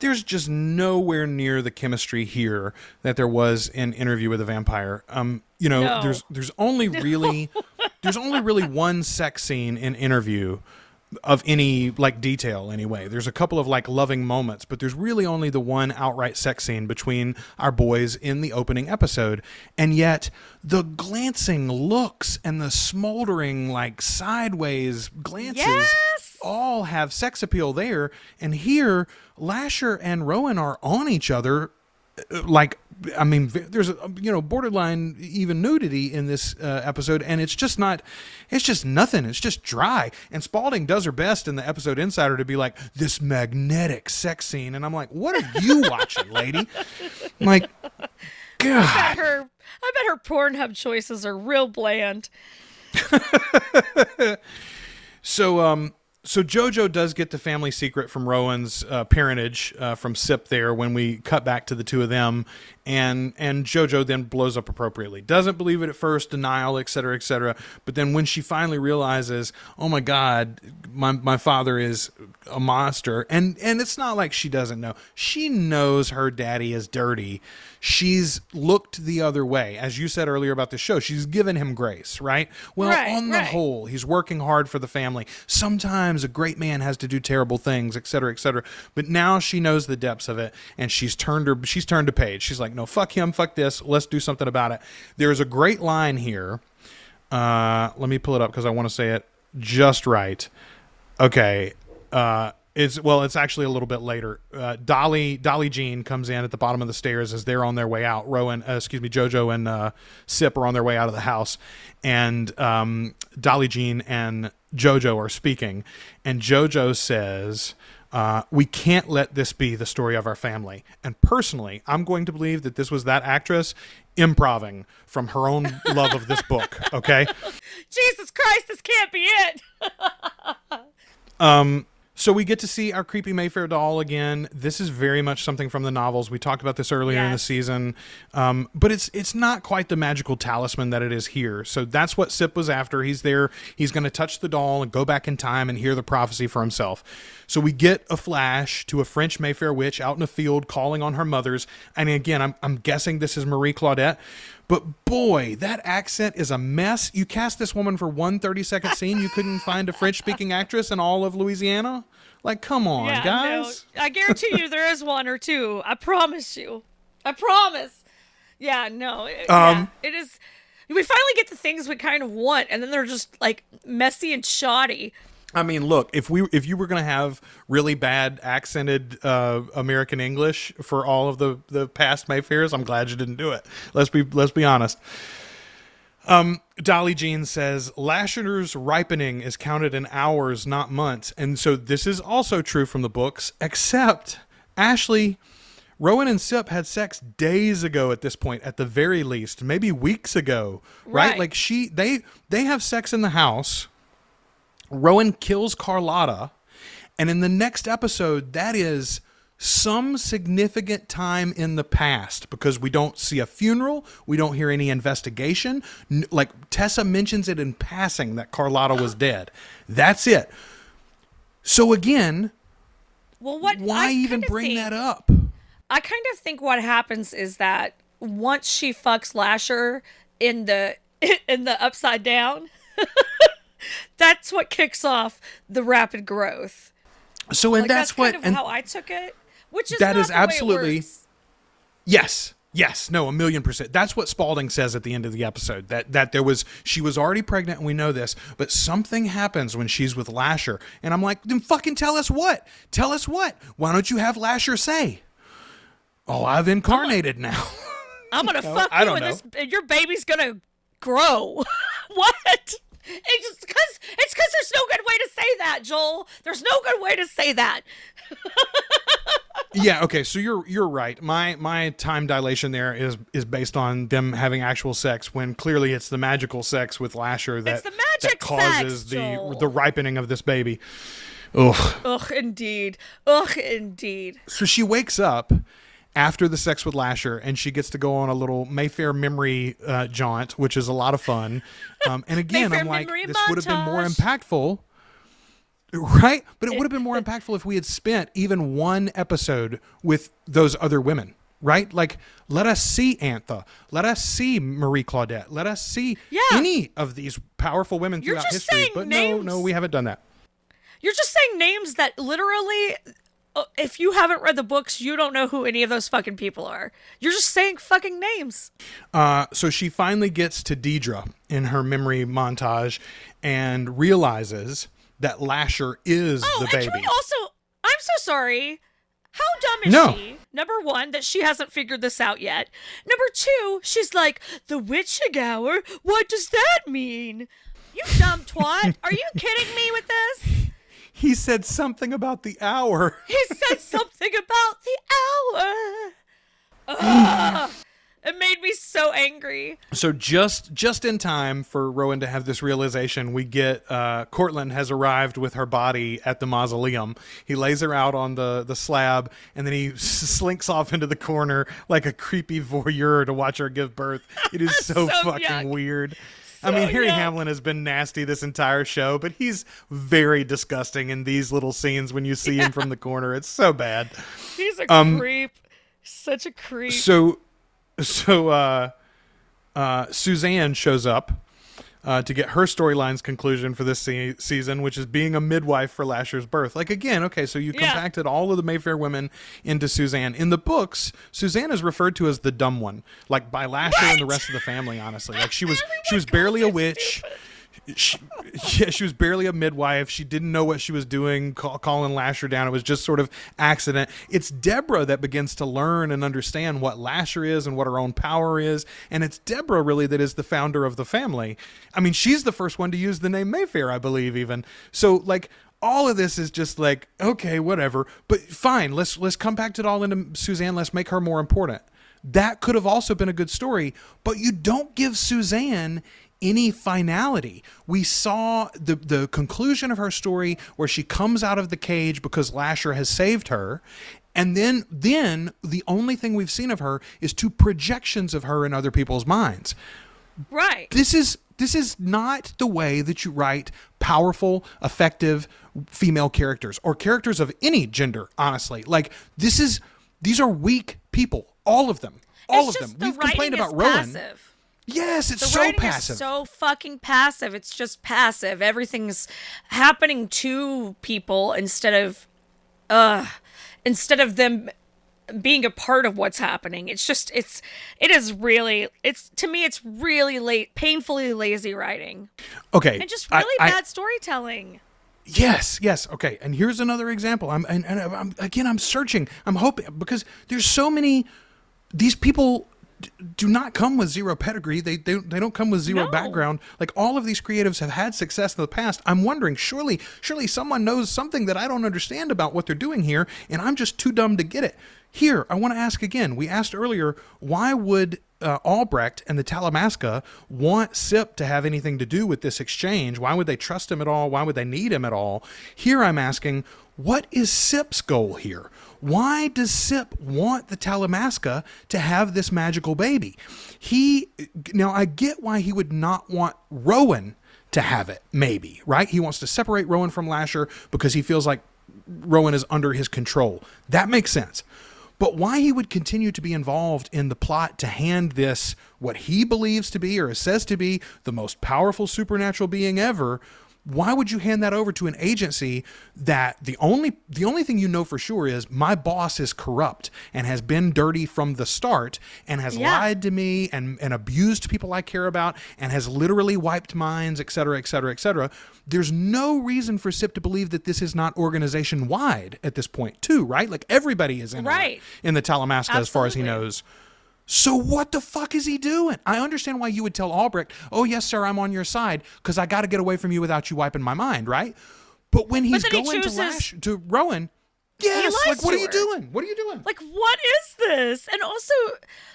There's just nowhere near the chemistry here that there was in Interview with a Vampire. Um, you know, No. there's there's only *laughs* really there's only really one sex scene in Interview of any like detail anyway. There's a couple of like loving moments, but there's really only the one outright sex scene between our boys in the opening episode. And yet the glancing looks and the smoldering like sideways glances Yes! All have sex appeal there. And here Lasher and Rowan are on each other uh, like I mean, there's a you know borderline even nudity in this uh, episode, and it's just not, it's just nothing. It's just dry. And Spalding does her best in the episode Insider to be like this magnetic sex scene, and I'm like, what are you *laughs* watching, lady? I'm like, God, I Bet her, I bet her Pornhub choices are real bland. *laughs* So, um, so Jojo does get the family secret from Rowan's uh, parentage uh, from Cip there when we cut back to the two of them, and and Jojo then blows up appropriately. Doesn't believe it at first, denial, et cetera, et cetera. But then when she finally realizes, oh my God, my my father is a monster, and and it's not like she doesn't know. She knows her daddy is dirty. She's looked the other way, as you said earlier about the show. She's given him grace, right? Well, Right, on the right. whole whole. He's working hard for the family. Sometimes a great man has to do terrible things, et cetera, et cetera. But now she knows the depths of it, and she's turned her she's turned a page. She's like, no, fuck him, fuck this. Let's do something about it. There's a great line here. Uh, let me pull it up because I want to say it just right. Okay. Uh, it's well, it's actually a little bit later. Uh, Dolly Dolly Jean comes in at the bottom of the stairs as they're on their way out. Rowan, uh, excuse me, Jojo and uh, Cip are on their way out of the house, and um, Dolly Jean and Jojo are speaking, and Jojo says. Uh, we can't let this be the story of our family. And personally, I'm going to believe that this was that actress improving from her own *laughs* love of this book. Okay. Jesus Christ, this can't be it. *laughs* So we get to see our creepy Mayfair doll again. This is very much something from the novels. We talked about this earlier in the season, um, but it's it's not quite the magical talisman that it is here. So that's what Cip was after. He's there. He's going to touch the doll and go back in time and hear the prophecy for himself. So we get a flash to a French Mayfair witch out in a field calling on her mothers. And again, I'm I'm guessing this is Marie Claudette. But boy, that accent is a mess. You cast this woman for one 30 second scene, you couldn't *laughs* find a French speaking actress in all of Louisiana? Like, come on, Yeah, guys. no, I guarantee you there is one or two. I promise you. I promise. Yeah, no. It, yeah, Um, it is. We finally get the things we kind of want, and then they're just like messy and shoddy. I mean, look, if we if you were going to have really bad accented uh, American English for all of the the past Mayfairs, I'm glad you didn't do it. Let's be let's be honest. Um, Dolly Jean says Lasher's ripening is counted in hours, not months, and so this is also true from the books. Except Ashley, Rowan and Cip had sex days ago. At this point, at the very least, maybe weeks ago, right? Right. Like she they they have sex in the house. Rowan kills Carlotta, and in the next episode, that is some significant time in the past because we don't see a funeral, we don't hear any investigation. Like Tessa mentions it in passing that Carlotta was dead. That's it. So again, Well, what? why I even bring think- that up? I kind of think what happens is that once she fucks Lasher in the *laughs* in the upside down, *laughs* that's what kicks off the rapid growth. So and Like that's, that's, what kind of and how I took it. Which is That is the way it absolutely-. Yes. Yes, no, a million percent. That's what Spalding says at the end of the episode. That that there was she was already pregnant and we know this, but something happens when she's with Lasher. And I'm like, then fucking tell us what? Tell us what? Why don't you have Lasher say? Oh, I've incarnated now. I'm gonna *laughs* know, fuck I you don't and know. this and your baby's gonna grow. *laughs* what? It's just cause it's cause there's no good way to say that, Joel. There's no good way to say that. yeah, okay, so you're you're right. My my time dilation there is is based on them having actual sex when clearly it's the magical sex with Lasher that, the that causes sex, the Joel. the ripening of this baby. Ugh. Ugh, indeed. Ugh, indeed. So she wakes up after the sex with Lasher, and she gets to go on a little Mayfair memory uh, jaunt, which is a lot of fun. Um, and *laughs* again, I'm like, this would have been more impactful, right? But it would have been more *laughs* impactful if we had spent even one episode with those other women. Right? Like, let us see Antha. Let us see Marie Claudette. Let us see Yeah. any of these powerful women You're throughout history. But no, names. no, we haven't done that. You're just saying names that literally, if you haven't read the books, you don't know who any of those fucking people are. You're just saying fucking names. Uh, so she finally gets to Deirdre in her memory montage and realizes that Lasher is Oh, the and baby. can we also? I'm so sorry. How dumb is No. she? Number one, that she hasn't figured this out yet. Number two, she's like, the witching hour? What does that mean? You dumb twat. *laughs* Are you kidding me with this? He said something about the hour. *laughs* He said something about the hour. Ugh. it made me so angry. So just just in time for Rowan to have this realization, we get uh, Cortland has arrived with her body at the mausoleum. He lays her out on the the slab, and then he *laughs* slinks off into the corner like a creepy voyeur to watch her give birth. It is *laughs* so, So fucking yuck. weird. I mean, Harry yuck. Hamlin has been nasty this entire show, but he's very disgusting in these little scenes when you see him from the corner. It's so bad. He's a Um, creep. Such a creep. So, so uh, uh, Suzanne shows up uh, to get her storyline's conclusion for this se- season, which is being a midwife for Lasher's birth. Like again, okay, so you Yeah. compacted all of the Mayfair women into Suzanne. In the books, Suzanne is referred to as the dumb one, like by Lasher and the rest of the family. Honestly, like she was, *laughs* she was barely a witch. She, yeah, she was barely a midwife. She didn't know what she was doing, call, calling Lasher down. It was just sort of accident. It's Deborah that begins to learn and understand what Lasher is and what her own power is. And it's Deborah really that is the founder of the family. I mean, she's the first one to use the name Mayfair, I believe, even. So, like, all of this is just like, okay, whatever. But fine, let's let's compact it all into Suzanne. Let's make her more important. That could have also been a good story, but you don't give Suzanne any finality. We saw the the conclusion of her story where she comes out of the cage because Lasher has saved her. And then then the only thing we've seen of her is two projections of her in other people's minds. right. This is this is not the way that you write powerful, effective female characters or characters of any gender, honestly. Like this is these are weak people, all of them. All It's of them. We've the complained about Rowan. passive. Yes, it's The so writing passive. is so fucking passive. It's just passive. Everything's happening to people instead of, uh, instead of them being a part of what's happening. It's just it's it is really it's to me it's really late painfully lazy writing okay. and just really I- bad storytelling. Yes, yes. Okay, and here's another example. I'm and, and I'm again. I'm searching. I'm hoping because there's so many. These people do not come with zero pedigree. They they, they don't come with zero No. background. Like all of these creatives have had success in the past. I'm wondering, surely, surely someone knows something that I don't understand about what they're doing here, and I'm just too dumb to get it. Here, I want to ask again. We asked earlier, why would uh, Albrecht and the Talamasca want Cip to have anything to do with this exchange? Why would they trust him at all? Why would they need him at all? Here I'm asking, what is Cip's goal here? Why does Cip want the Talamasca to have this magical baby? He now I get why he would not want Rowan to have it, maybe, right? He wants to separate Rowan from Lasher because he feels like Rowan is under his control. That makes sense. But why he would continue to be involved in the plot to hand this, what he believes to be or says to be, the most powerful supernatural being ever, why would you hand that over to an agency that the only the only thing you know for sure is my boss is corrupt and has been dirty from the start and has Yeah. lied to me and, and abused people I care about and has literally wiped minds, et cetera, et cetera, et cetera. There's no reason for Cip to believe that this is not organization wide at this point, too, right? Like everybody is in, it Right. in the Talamasca as far as he knows. So what the fuck is he doing? I understand why you would tell Albrecht, "Oh yes, sir, I'm on your side because I got to get away from you without you wiping my mind," right? But when he's then he going to Lash to Rowan, yes, like what are you doing? What are you doing? Like what is this? And also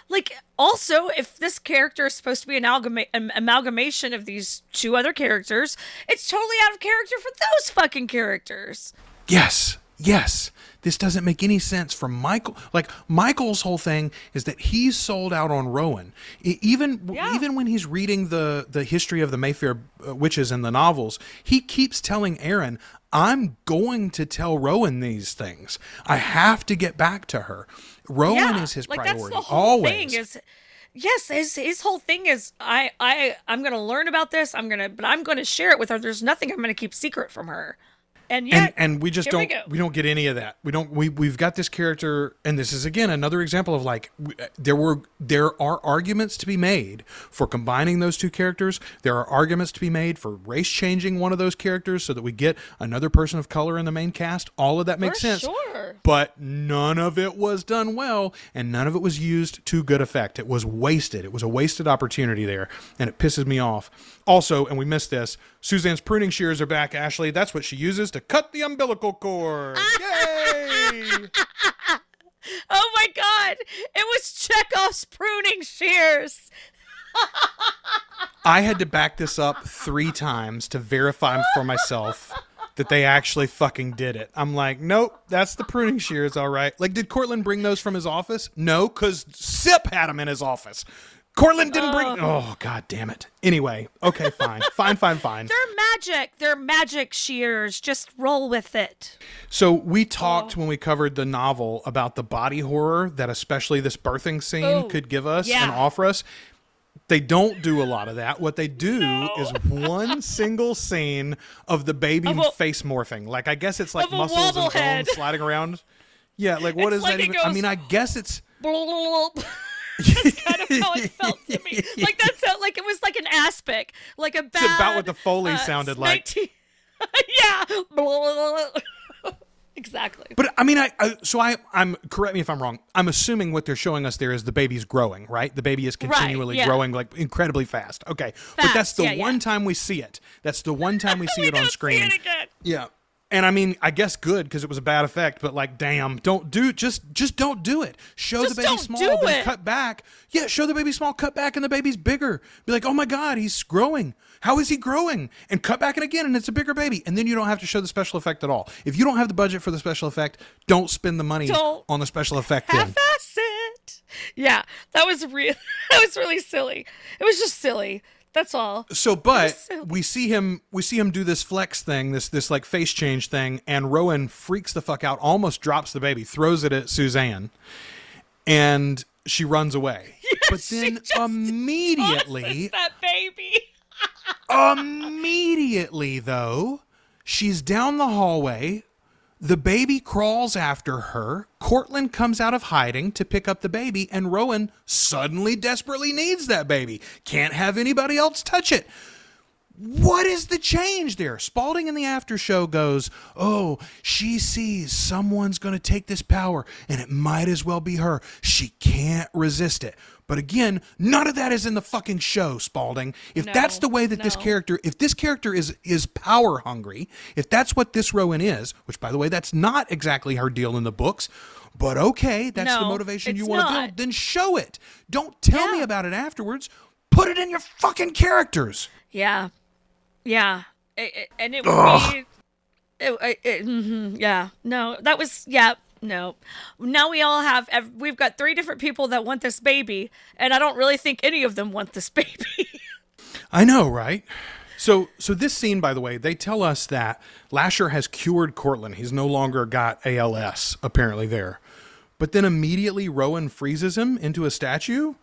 like also if this character is supposed to be an amalgama- an amalgamation of these two other characters, it's totally out of character for those fucking characters. Yes, yes. This doesn't make any sense for Michael. Like Michael's whole thing is that he's sold out on Rowan. Even Yeah. even when he's reading the the history of the Mayfair uh, witches in the novels, he keeps telling Aaron, "I'm going to tell Rowan these things. I have to get back to her. Rowan yeah, is his like priority that's the whole always." thing is yes his his whole thing is i i i'm gonna learn about this i'm gonna but i'm gonna share it with her there's nothing i'm gonna keep secret from her and yet and and we just don't go. we, don't get any of that. We don't we we've got this character and this is again another example of like w- uh, there were there are arguments to be made for combining those two characters. There are arguments to be made for race changing one of those characters so that we get another person of color in the main cast. All of that makes For sense. sure. But none of it was done well and none of it was used to good effect. It was wasted. It was a wasted opportunity there and it pisses me off. Also, and we missed this, Suzanne's pruning shears are back, Ashley. That's what she uses to cut the umbilical cord. Yay! *laughs* oh my god it was chekhov's pruning shears I had to back this up three times to verify for myself that they actually fucking did it. I'm like, nope, that's the pruning shears, all right. Like, did Cortland bring those from his office? No, because Cip had them in his office. Cortland didn't bring. Oh. oh, god damn it. Anyway, okay, fine. *laughs* fine, fine, fine. they're magic they're magic shears just roll with it So we talked oh. when we covered the novel about the body horror that especially this birthing scene Oh, could give us yeah. and offer us. They don't do a lot of that. What they do is one *laughs* single scene of the baby Of a- face morphing. Like I guess it's like muscles and bones sliding around. Yeah, like what It's is like that even? I mean, I guess it's *laughs* That's kind of how it felt to me. Like that sound like it was like an aspic, like a bad. about what the Foley uh, sounded like. *laughs* yeah. *laughs* exactly. But I mean, I, I so I I'm correct me if I'm wrong. I'm assuming what they're showing us there is the baby's growing, right? The baby is continually yeah. growing like incredibly fast. Okay, but that's the yeah, yeah. one time we see it. That's the one time we *laughs* see We it on don't see screen. it again. Yeah. And I mean, I guess good because it was a bad effect, but like, damn, don't do just just don't do it. Show Just the baby small, then cut back. Yeah, show the baby small, cut back, and the baby's bigger. Be like, oh my god, he's growing. How is he growing? And cut back and again, and it's a bigger baby. And then you don't have to show the special effect at all. If you don't have the budget for the special effect, don't spend the money Don't on the special effect. Half-ass it. Yeah, that was real. *laughs* That was really silly. It was just silly. That's all. So, but *laughs* so- we see him, we see him do this flex thing, this this like face change thing, and Rowan freaks the fuck out, almost drops the baby, throws it at Suzanne, and she runs away. *laughs* but then immediately, that baby. *laughs* immediately though, she's down the hallway. The baby crawls after her. Cortland comes out of hiding to pick up the baby, and Rowan suddenly desperately needs that baby. Can't have anybody else touch it. What is the change there? Spalding in the after show goes, Oh, she sees someone's going to take this power, and it might as well be her. She can't resist it. But again, none of that is in the fucking show, Spalding. If No, that's the way that this character, if this character is is power hungry, if that's what this Rowan is, which by the way, that's not exactly her deal in the books, but okay, that's the motivation you want to build, then show it. Don't tell me about it afterwards. Put it in your fucking characters. Yeah, yeah, It- it- and it would be. It, it, it- mhm, yeah, no, that was yeah. No, now we all have. We've got three different people that want this baby, and I don't really think any of them want this *laughs* baby. I know, right? So, so this scene, by the way, they tell us that Lasher has cured Cortland. He's no longer got ALS, apparently there. But then immediately Rowan freezes him into a statue.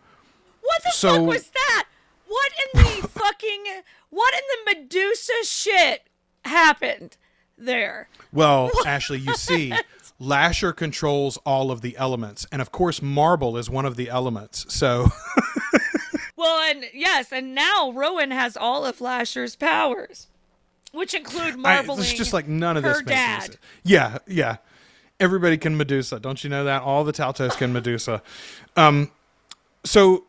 What the So- fuck was that? What in the *laughs* fucking what in the Medusa shit happened there? Well, Ashley, you *laughs* see, Lasher controls all of the elements, and of course, marble is one of the elements. So, *laughs* Well, and yes, and now Rowan has all of Lasher's powers, which include I, marbling. it's just like none of this makes dad. sense. Yeah, yeah. Everybody can Medusa. Don't you know that? All the Taltos can Medusa. Um, so,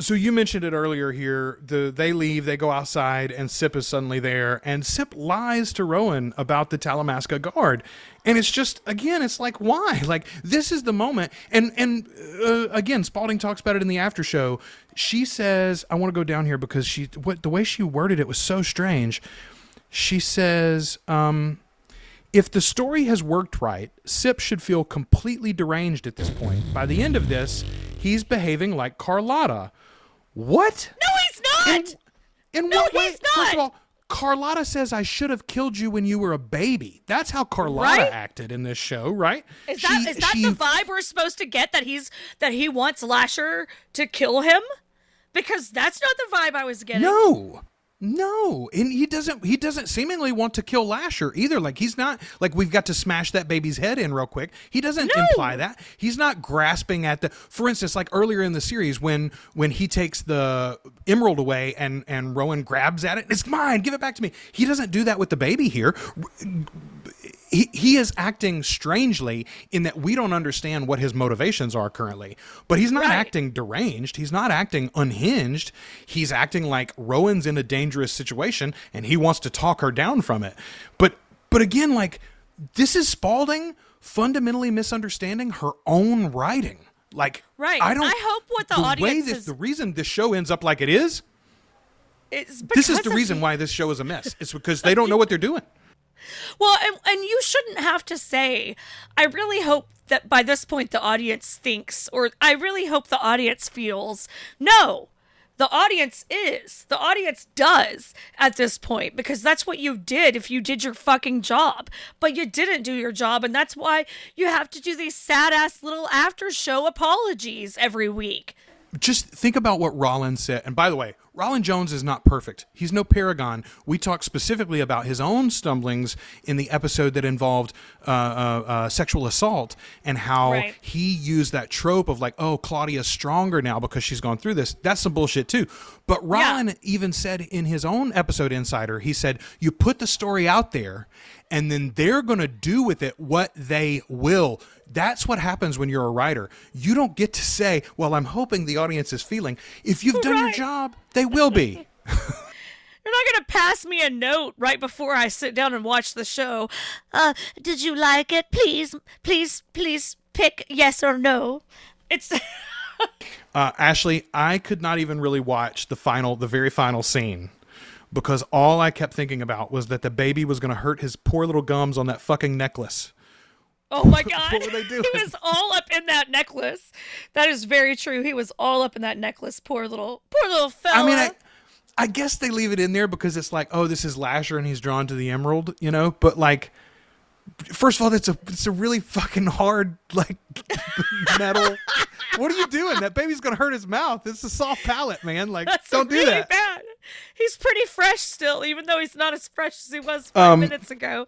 so you mentioned it earlier here. The they leave, they go outside, and Cip is suddenly there, and Cip lies to Rowan about the Talamasca guard, and it's just again, it's like why? *laughs* Like this is the moment, and and uh, again, Spalding talks about it in the after show. She says, "I want to go down here because she what the way she worded it was so strange." She says, um, if the story has worked right, Cip should feel completely deranged at this point. By the end of this, he's behaving like Carlotta. What? No, he's not. In No, what way? he's First of all, Carlotta says I should have killed you when you were a baby. That's how Carlotta Right? acted in this show, right? Is that is She- that she- the vibe we're supposed to get that he's that he wants Lasher to kill him? Because that's not the vibe I was getting. No. No, and he doesn't. He doesn't seemingly want to kill Lasher either. Like he's not like we've got to smash that baby's head in real quick. He doesn't No. imply that. He's not grasping at the. For instance, like earlier in the series when when he takes the emerald away and and Rowan grabs at it, it's mine. Give it back to me. He doesn't do that with the baby here he, he is acting strangely in that we don't understand what his motivations are currently. But he's not Right. acting deranged. He's not acting unhinged. He's acting like Rowan's in a dangerous situation and he wants to talk her down from it. But but again, like this is Spalding fundamentally misunderstanding her own writing. Like Right. I don't. I hope what the way audience is- the reason this show ends up like it is. It's This is the reason why this show is a mess. It's because they don't know what they're doing. Well, and, and you shouldn't have to say, I really hope that by this point the audience thinks, or I really hope the audience feels, no, the audience is. The audience does at this point because that's what you did if you did your fucking job. But you didn't do your job, and that's why you have to do these sad ass little after show apologies every week. just think about what Rollins said. And by the way, Rolin Jones is not perfect. He's no paragon. We talked specifically about his own stumblings in the episode that involved uh, uh, uh, sexual assault and how Right. he used that trope of like, oh, Claudia's stronger now because she's gone through this. That's some bullshit too. But Rolin even said in his own episode Insider, he said, you put the story out there and then they're going to do with it what they will. That's what happens when you're a writer. You don't get to say, well, I'm hoping the audience is feeling. If you've done your job, they will be. *laughs* You're not gonna pass me a note right before I sit down and watch the show. Uh, did you like it? Please, please, please pick yes or no. It's *laughs* Uh, Ashley, I could not even really watch the final, the very final scene because all I kept thinking about was that the baby was going to hurt his poor little gums on that fucking necklace. Oh my *laughs* god. What were they doing? *laughs* He was all up in that necklace. That is very true. He was all up in that necklace. Poor little, poor little fella. I mean, I, I guess they leave it in there because it's like, oh, this is Lasher and he's drawn to the emerald, you know. But like, First of all, that's a it's a really fucking hard like *laughs* metal. what are you doing? That baby's gonna hurt his mouth. It's a soft palate, man. Like, That's don't do that. bad. He's pretty fresh still, even though he's not as fresh as he was five Um, minutes ago.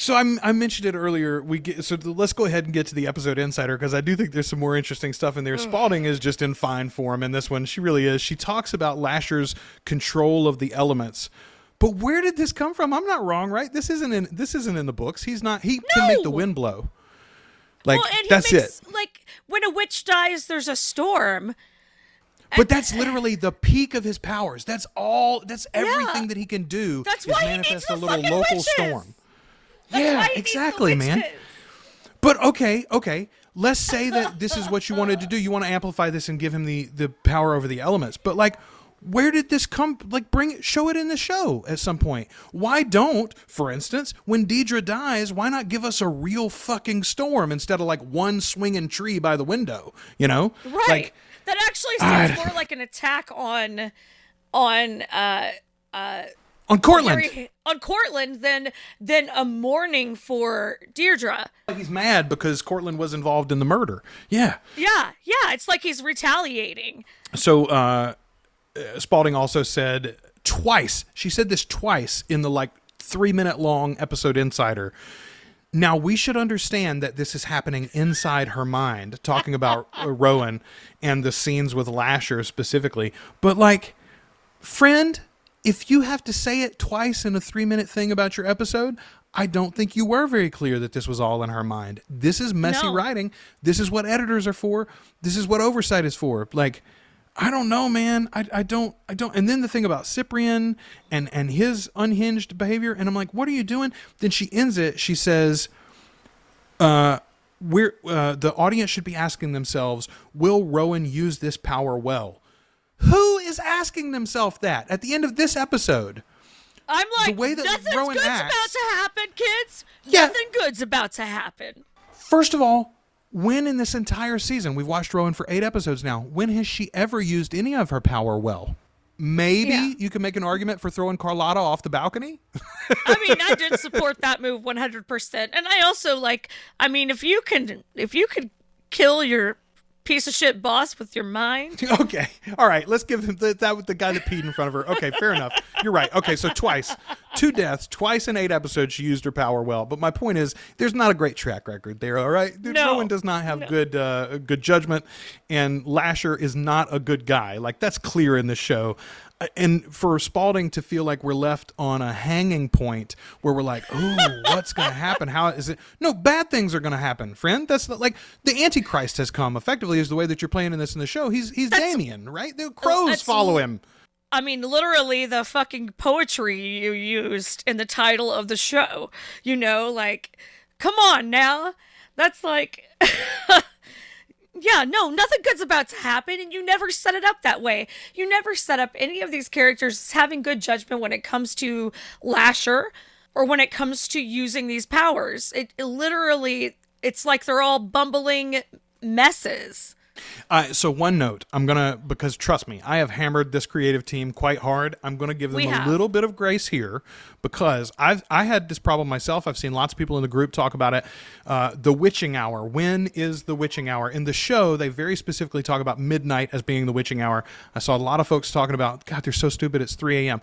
So I'm, I mentioned it earlier. We get so let's go ahead and get to the episode insider because I do think there's some more interesting stuff in there. Spalding is just in fine form in this one. She really is. She talks about Lasher's control of the elements. But where did this come from? I'm not wrong, right? This isn't in this isn't in the books. He's not. He can make the wind blow. Like well, and he that's makes it. like when a witch dies, there's a storm. But that's literally the peak of his powers. That's all. That's everything that he can do. That's is why he needs manifest the a little fucking local witches. storm. That's yeah, why he needs exactly, man. But okay, okay. Let's say that this is what you wanted to do. You want to amplify this and give him the the power over the elements. But like where did this come like bring it show it in the show at some point? Why don't, for instance, when Deirdre dies, why not give us a real fucking storm instead of like one swinging tree by the window, you know? Right. Like that actually I- seems more like an attack on on uh uh on Cortland. Harry, on Cortland than than a mourning for Deirdre. He's mad because Cortland was involved in the murder. Yeah. Yeah, yeah, it's like he's retaliating. So uh, uh, Spalding also said twice. She said this twice in the like three minute long episode Insider. Now we should understand that this is happening inside her mind, talking about *laughs* Rowan and the scenes with Lasher specifically. But like, friend, if you have to say it twice in a three minute thing about your episode, I don't think you were very clear that this was all in her mind. This is messy No. writing. This is what editors are for. This is what oversight is for. Like, I don't know, man. I, I don't I don't. And then the thing about Ciprien and and his unhinged behavior, and I'm like, what are you doing? Then she ends it. She says, uh, we're uh, the audience should be asking themselves, will Rowan use this power well? Who is asking themselves that at the end of this episode? I'm like, way that nothing's Rowan good's acts- about to happen, kids. Yeah. Nothing good's about to happen. First of all, when in this entire season, we've watched Rowan for eight episodes now, when has she ever used any of her power well? Maybe Yeah. you can make an argument for throwing Carlotta off the balcony. I mean, I did *laughs* support that move 100%. And I also like I mean, if you can if you could kill your piece of shit boss with your mind, *laughs* Okay. All right. Let's give him the, that with the guy that peed in front of her. Okay. Fair enough. You're right. Okay. So twice, two deaths, twice in eight episodes, she used her power well. But my point is, there's not a great track record there. All right. Dude, No. one does not have good, uh, good judgment, and Lasher is not a good guy. Like that's clear in the show. And for Spalding to feel like we're left on a hanging point where we're like, "Oh, what's going to happen? How is it?" No, bad things are going to happen, friend. That's not, like the Antichrist has come. Effectively, is the way that you're playing in this in the show. He's he's That's- Damien, right? The oh, crows follow him. I mean, literally the fucking poetry you used in the title of the show. You know, like, come on now. That's like, *laughs* yeah, no, nothing good's about to happen, and you never set it up that way. You never set up any of these characters having good judgment when it comes to Lasher or when it comes to using these powers. It, it literally, it's like they're all bumbling messes. Uh, so one note, I'm gonna because trust me, I have hammered this creative team quite hard. I'm gonna give them We a have. little bit of grace here because I've I had this problem myself. I've seen lots of people in the group talk about it. Uh, the witching hour. When is the witching hour? In the show, they very specifically talk about midnight as being the witching hour. I saw a lot of folks talking about God. They're so stupid. It's 3 a.m.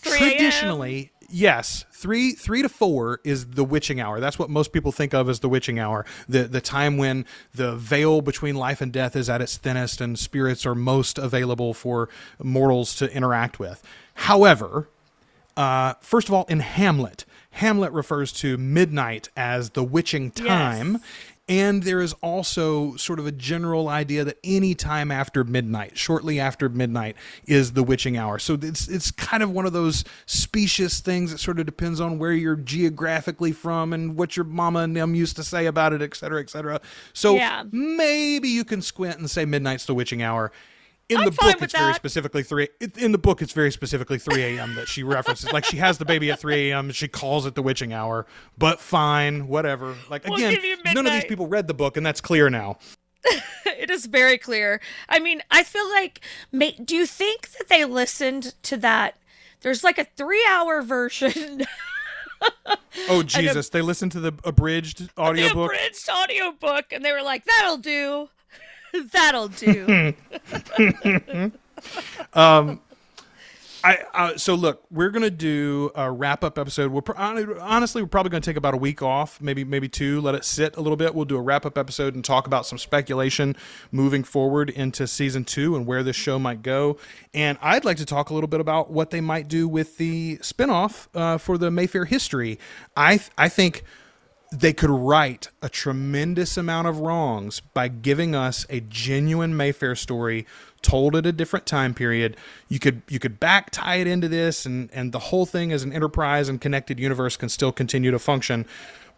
3 a.m.. Traditionally, yes, three three to four is the witching hour. That's what most people think of as the witching hour. The the time when the veil between life and death is at its thinnest and spirits are most available for mortals to interact with. However, uh, first of all, in Hamlet, Hamlet refers to midnight as the witching time. And there is also sort of a general idea that any time after midnight, shortly after midnight, is the witching hour. So it's it's kind of one of those specious things that sort of depends on where you're geographically from and what your mama and them used to say about it, et cetera, et cetera. So Yeah. maybe you can squint and say midnight's the witching hour. In I'm the book, it's very specifically three. In the book, it's very specifically three a.m. that she references. like she has the baby at three a.m. she calls it the witching hour. But fine, whatever. Like We'll again, none of these people read the book, and that's clear now. *laughs* it is very clear. I mean, I feel like, do you think that they listened to that? There's like a three hour version *laughs* Oh Jesus! They listened to the abridged the audiobook. abridged audiobook, and they were like, "That'll do, *laughs* that'll do." *laughs* I uh, so look, we're gonna do a wrap up episode. We're honestly we're probably gonna take about a week off, maybe maybe two. Let it sit a little bit. We'll do a wrap up episode and talk about some speculation moving forward into season two and where this show might go. And I'd like to talk a little bit about what they might do with the spinoff uh, for the Mayfair history. I I think they could right a tremendous amount of wrongs by giving us a genuine Mayfair story told at a different time period. You could you could back tie it into this and and the whole thing as an enterprise and connected universe can still continue to function.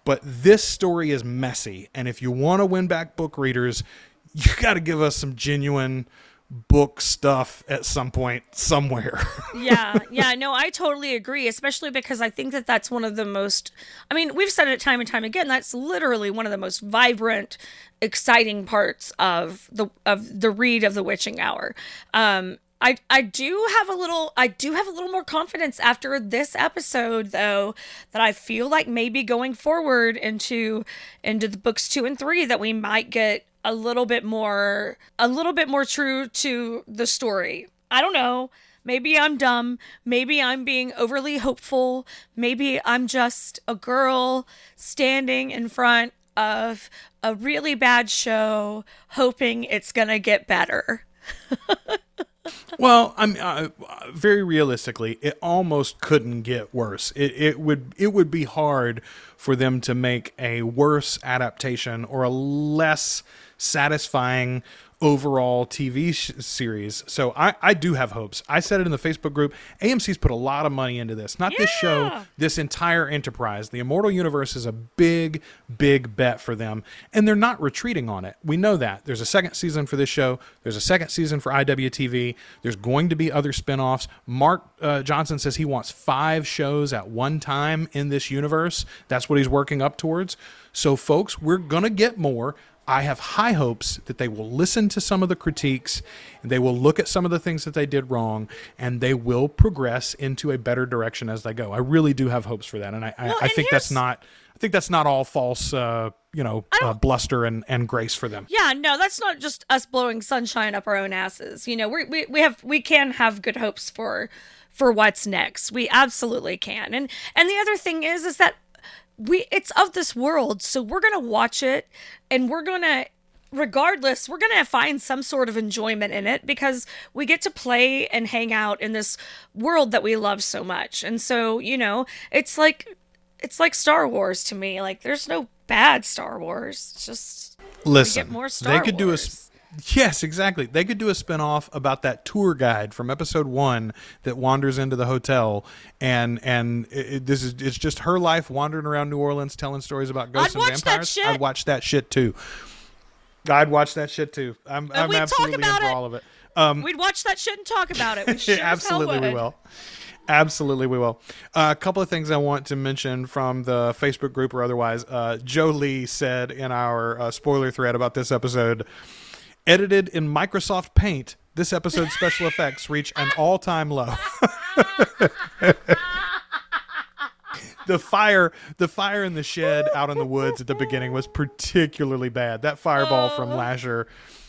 But this story is messy and if you want to win back book readers, *laughs* you got to give us some genuine book stuff at some point somewhere. *laughs* yeah, yeah, no, I totally agree, especially because I think that that's one of the most I mean, we've said it time and time again, that's literally one of the most vibrant, exciting parts of the of the read of the witching hour. Um I, I do have a little I do have a little more confidence after this episode though that I feel like maybe going forward into into the books 2 and 3 that we might get a little bit more a little bit more true to the story. I don't know. Maybe I'm dumb. Maybe I'm being overly hopeful. Maybe I'm just a girl standing in front of a really bad show hoping it's going to get better. *laughs* Well, I'm uh, very realistically, it almost couldn't get worse. It, it would it would be hard for them to make a worse adaptation or a less satisfying overall TV sh- series. So I, I do have hopes. I said it in the Facebook group. AMC's put a lot of money into this. Not this show, this entire enterprise. The Immortal Universe is a big, big bet for them, and they're not retreating on it. We know that. There's a second season for this show. There's a second season for IWTV. There's going to be other spin-offs. Mark uh, Johnson says he wants five shows at one time in this universe. That's what he's working up towards. So, folks, we're gonna get more. I have high hopes that they will listen to some of the critiques and they will look at some of the things that they did wrong and they will progress into a better direction as they go. I really do have hopes for that. And I, I, Well, I and think that's not I think that's not all false uh, you know, uh, bluster and, and grace for them. Yeah, no, that's not just us blowing sunshine up our own asses. You know, we we we have we can have good hopes for for what's next. We absolutely can. And and the other thing is is that we it's of this world, so we're going to watch it and we're going to regardless, we're going to find some sort of enjoyment in it because we get to play and hang out in this world that we love so much. And so, you know, it's like it's like Star Wars to me. Like there's no bad Star Wars. It's just Listen, more Star they could do a Wars. Yes, exactly. They could do a spin-off about that tour guide from episode one that wanders into the hotel, and and it, it- this is it's just her life wandering around New Orleans, telling stories about ghosts I'd and watch that vampires. shit. I'd watch that shit too. I'd watch that shit too. I'm, I'm we'd absolutely in about for it. all of it. Um, We'd watch that shit and talk about it. We *laughs* sure as hell Absolutely, we will. Absolutely, we will. Uh, a couple of things I want to mention from the Facebook group or otherwise. Uh, Joe Lee said in our uh, spoiler thread about this episode, edited in Microsoft Paint, this episode's special effects reach an all-time low. *laughs* the fire, the fire in the shed out in the woods at the beginning was particularly bad. That fireball from Lasher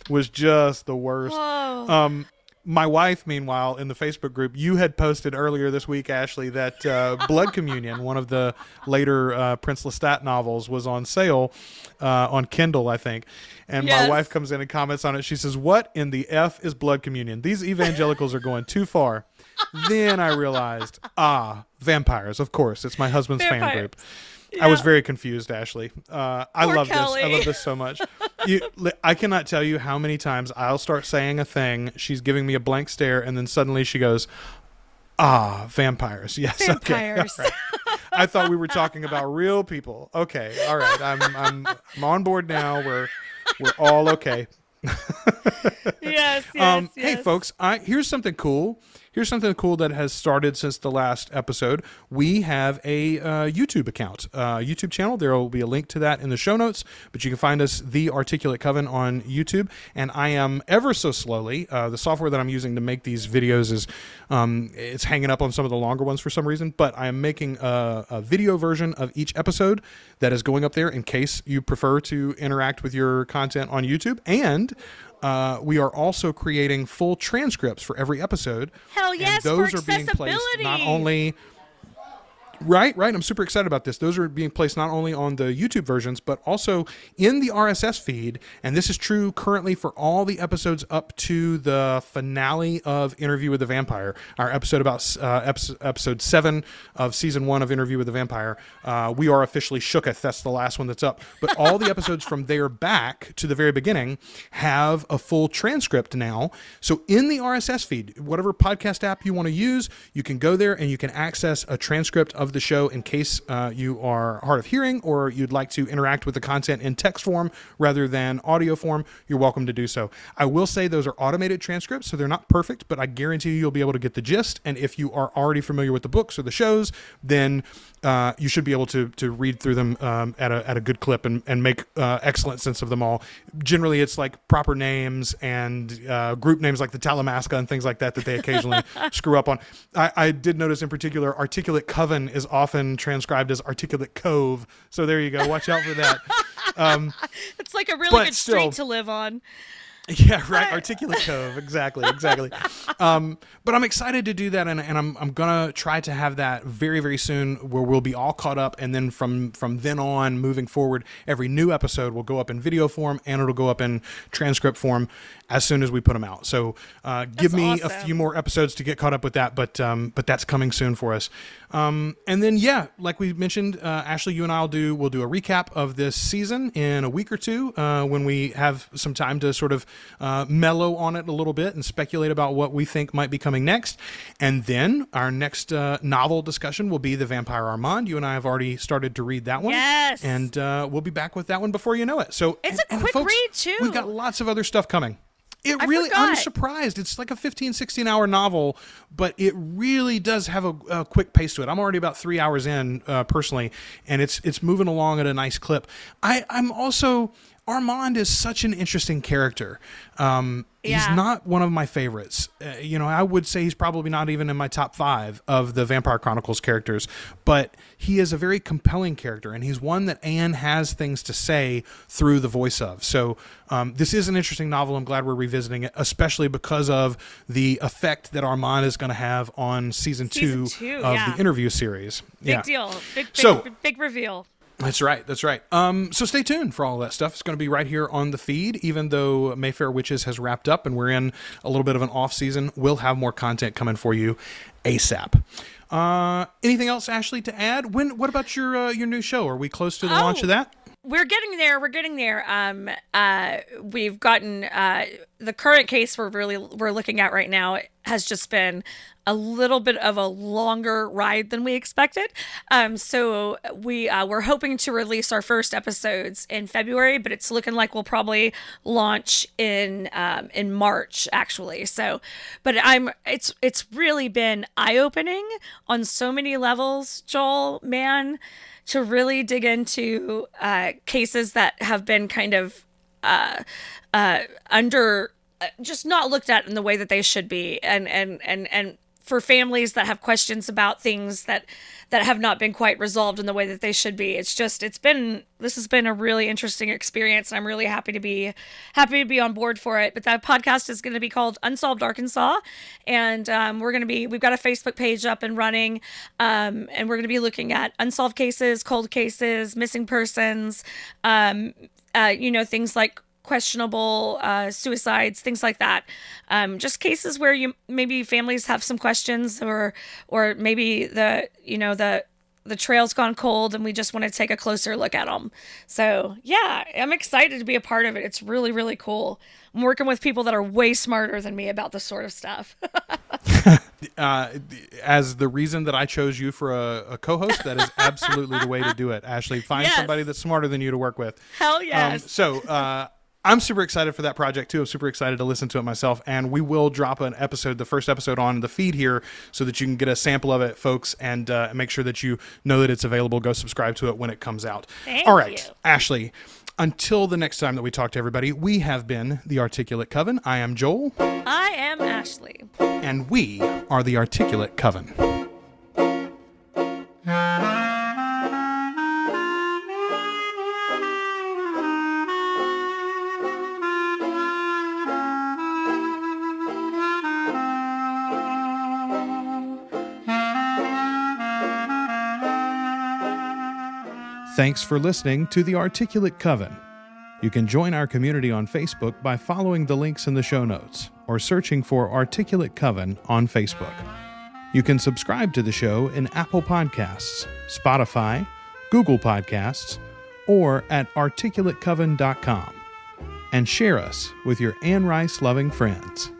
was just the worst. Um, my wife, meanwhile, in the Facebook group, you had posted earlier this week, Ashley, that uh, *laughs* Blood Communion, one of the later uh, Prince Lestat novels, was on sale uh, on Kindle, I think. And my wife comes in and comments on it. She says, "What in the f is Blood Communion? These evangelicals are going too far." then I realized, ah, vampires. Of course, it's my husband's fan Vampires. I was very confused, Ashley. Uh, I Poor love this. I love this so much. *laughs* You, I cannot tell you how many times I'll start saying a thing. She's giving me a blank stare, and then suddenly she goes, "Ah, vampires." *laughs* Yes, okay. Vampires. all right. I thought we were talking about real people. Okay, all right. I'm I'm I'm on board now. We're we're all okay. yes, *laughs* yes, Um, yes. Hey, folks, I, here's something cool. Here's something cool that has started since the last episode. We have a uh, YouTube account, uh, YouTube channel. There will be a link to that in the show notes, but you can find us, The Articulate Coven, on YouTube. And I am ever so slowly, uh, the software that I'm using to make these videos is um, it's hanging up on some of the longer ones for some reason, but I am making a, a video version of each episode that is going up there in case you prefer to interact with your content on YouTube. And uh, we are also creating full transcripts for every episode. Hell yes, and those for are being placed not only. Right, right. I'm super excited about this. Those are being placed not only on the YouTube versions, but also in the RSS feed. And this is true currently for all the episodes up to the finale of Interview with the Vampire, our episode about uh, episode, episode seven of season one of Interview with the Vampire. Uh, we are officially shooketh. That's the last one that's up. But all the episodes from there back to the very beginning have a full transcript now. So in the RSS feed, whatever podcast app you want to use, you can go there and you can access a transcript of the show in case uh, you are hard of hearing or you'd like to interact with the content in text form rather than audio form. You're welcome to do so. I will say those are automated transcripts, so they're not perfect, but I guarantee you you'll be able to get the gist. And if you are already familiar with the books or the shows, then uh, you should be able to to read through them um, at a at a good clip and and make uh, excellent sense of them all. Generally, it's like proper names and uh, group names like the Talamasca and things like that that they occasionally *laughs* screw up on. I, I did notice in particular, articulate coven is often transcribed as articulate cove. So there you go. Watch out for that. *laughs* It's like a really good still- street to live on. *laughs* Yeah, right. Articulate Cove. Exactly. Exactly. um, but I'm excited to do that, and, and I'm, I'm gonna try to have that very very soon, where we'll be all caught up, and then from from then on, moving forward, every new episode will go up in video form, and it'll go up in transcript form as soon as we put them out. So uh, give me a few more episodes to get caught up with that, but um, but that's coming soon for us. Um, and then yeah, like we mentioned, uh, Ashley, you and I'll do we'll do a recap of this season in a week or two uh, when we have some time to sort of uh, mellow on it a little bit and speculate about what we think might be coming next. And then our next uh, novel discussion will be the Vampire Armand. You and I have already started to read that one. Yes. and uh, we'll be back with that one before you know it. So It's and- a quick folks, read, too. We've got lots of other stuff coming. It I really, I'm surprised. It's like a 15, 16 hour novel, but it really does have a, a quick pace to it. I'm already about three hours in uh, personally, and it's it's moving along at a nice clip. I, I'm also Armand is such an interesting character. Um, Yeah. He's not one of my favorites. Uh, you know, I would say he's probably not even in my top five of the Vampire Chronicles characters, but he is a very compelling character, and he's one that Anne has things to say through the voice of. So, um, this is an interesting novel. I'm glad we're revisiting it, especially because of the effect that Armand is going to have on season, Season two, two, of yeah. the interview series. Big yeah. deal. Big, big, So- big reveal. That's right. That's right. Um, so stay tuned for all that stuff. It's going to be right here on the feed. Even though Mayfair Witches has wrapped up and we're in a little bit of an off season, we'll have more content coming for you ASAP. Uh, anything else, Ashley, to add? When? What about your uh, your new show? Are we close to the launch Oh. of that? we're getting there we're getting there um uh we've gotten uh the current case we're really we're looking at right now has just been a little bit of a longer ride than we expected. Um so we uh we're hoping to release our first episodes in february but it's looking like we'll probably launch in um in march actually. So but i'm it's it's really been eye-opening on so many levels joel man to really dig into uh, cases that have been kind of uh, uh, under uh, just not looked at in the way that they should be. And and and and for families that have questions about things that that have not been quite resolved in the way that they should be. It's just it's been this has been a really interesting experience and i'm really happy to be happy to be on board for it. But that podcast is going to be called unsolved arkansas and um, we're going to be we've got a facebook page up and running um, and we're going to be looking at unsolved cases cold cases missing persons um, uh, you know things like questionable uh, suicides, things like that. Um, just cases where you maybe families have some questions, or or maybe the you know the the trail's gone cold, and we just want to take a closer look at them. So yeah, I'm excited to be a part of it. It's really really cool. I'm working with people that are way smarter than me about this sort of stuff. *laughs* *laughs* Uh, as the reason that I chose you for a, a co-host, that is *laughs* absolutely the way to do it. Ashley, find Yes. somebody that's smarter than you to work with. Hell Um, yes. so uh, I'm super excited for that project too. I'm super excited to listen to it myself, and we will drop an episode, the first episode, on the feed here, so that you can get a sample of it, folks, and uh, make sure that you know that it's available. Go subscribe to it when it comes out. Thank All right, you. Ashley. Until the next time that we talk to everybody, we have been the Articulate Coven. I am Joel, I am Ashley. and we are the Articulate Coven. Thanks for listening to The Articulate Coven. You can join our community on Facebook by following the links in the show notes or searching for Articulate Coven on Facebook. You can subscribe to the show in Apple Podcasts, Spotify, Google Podcasts, or at articulatecoven.com. And share us with your Anne Rice loving friends.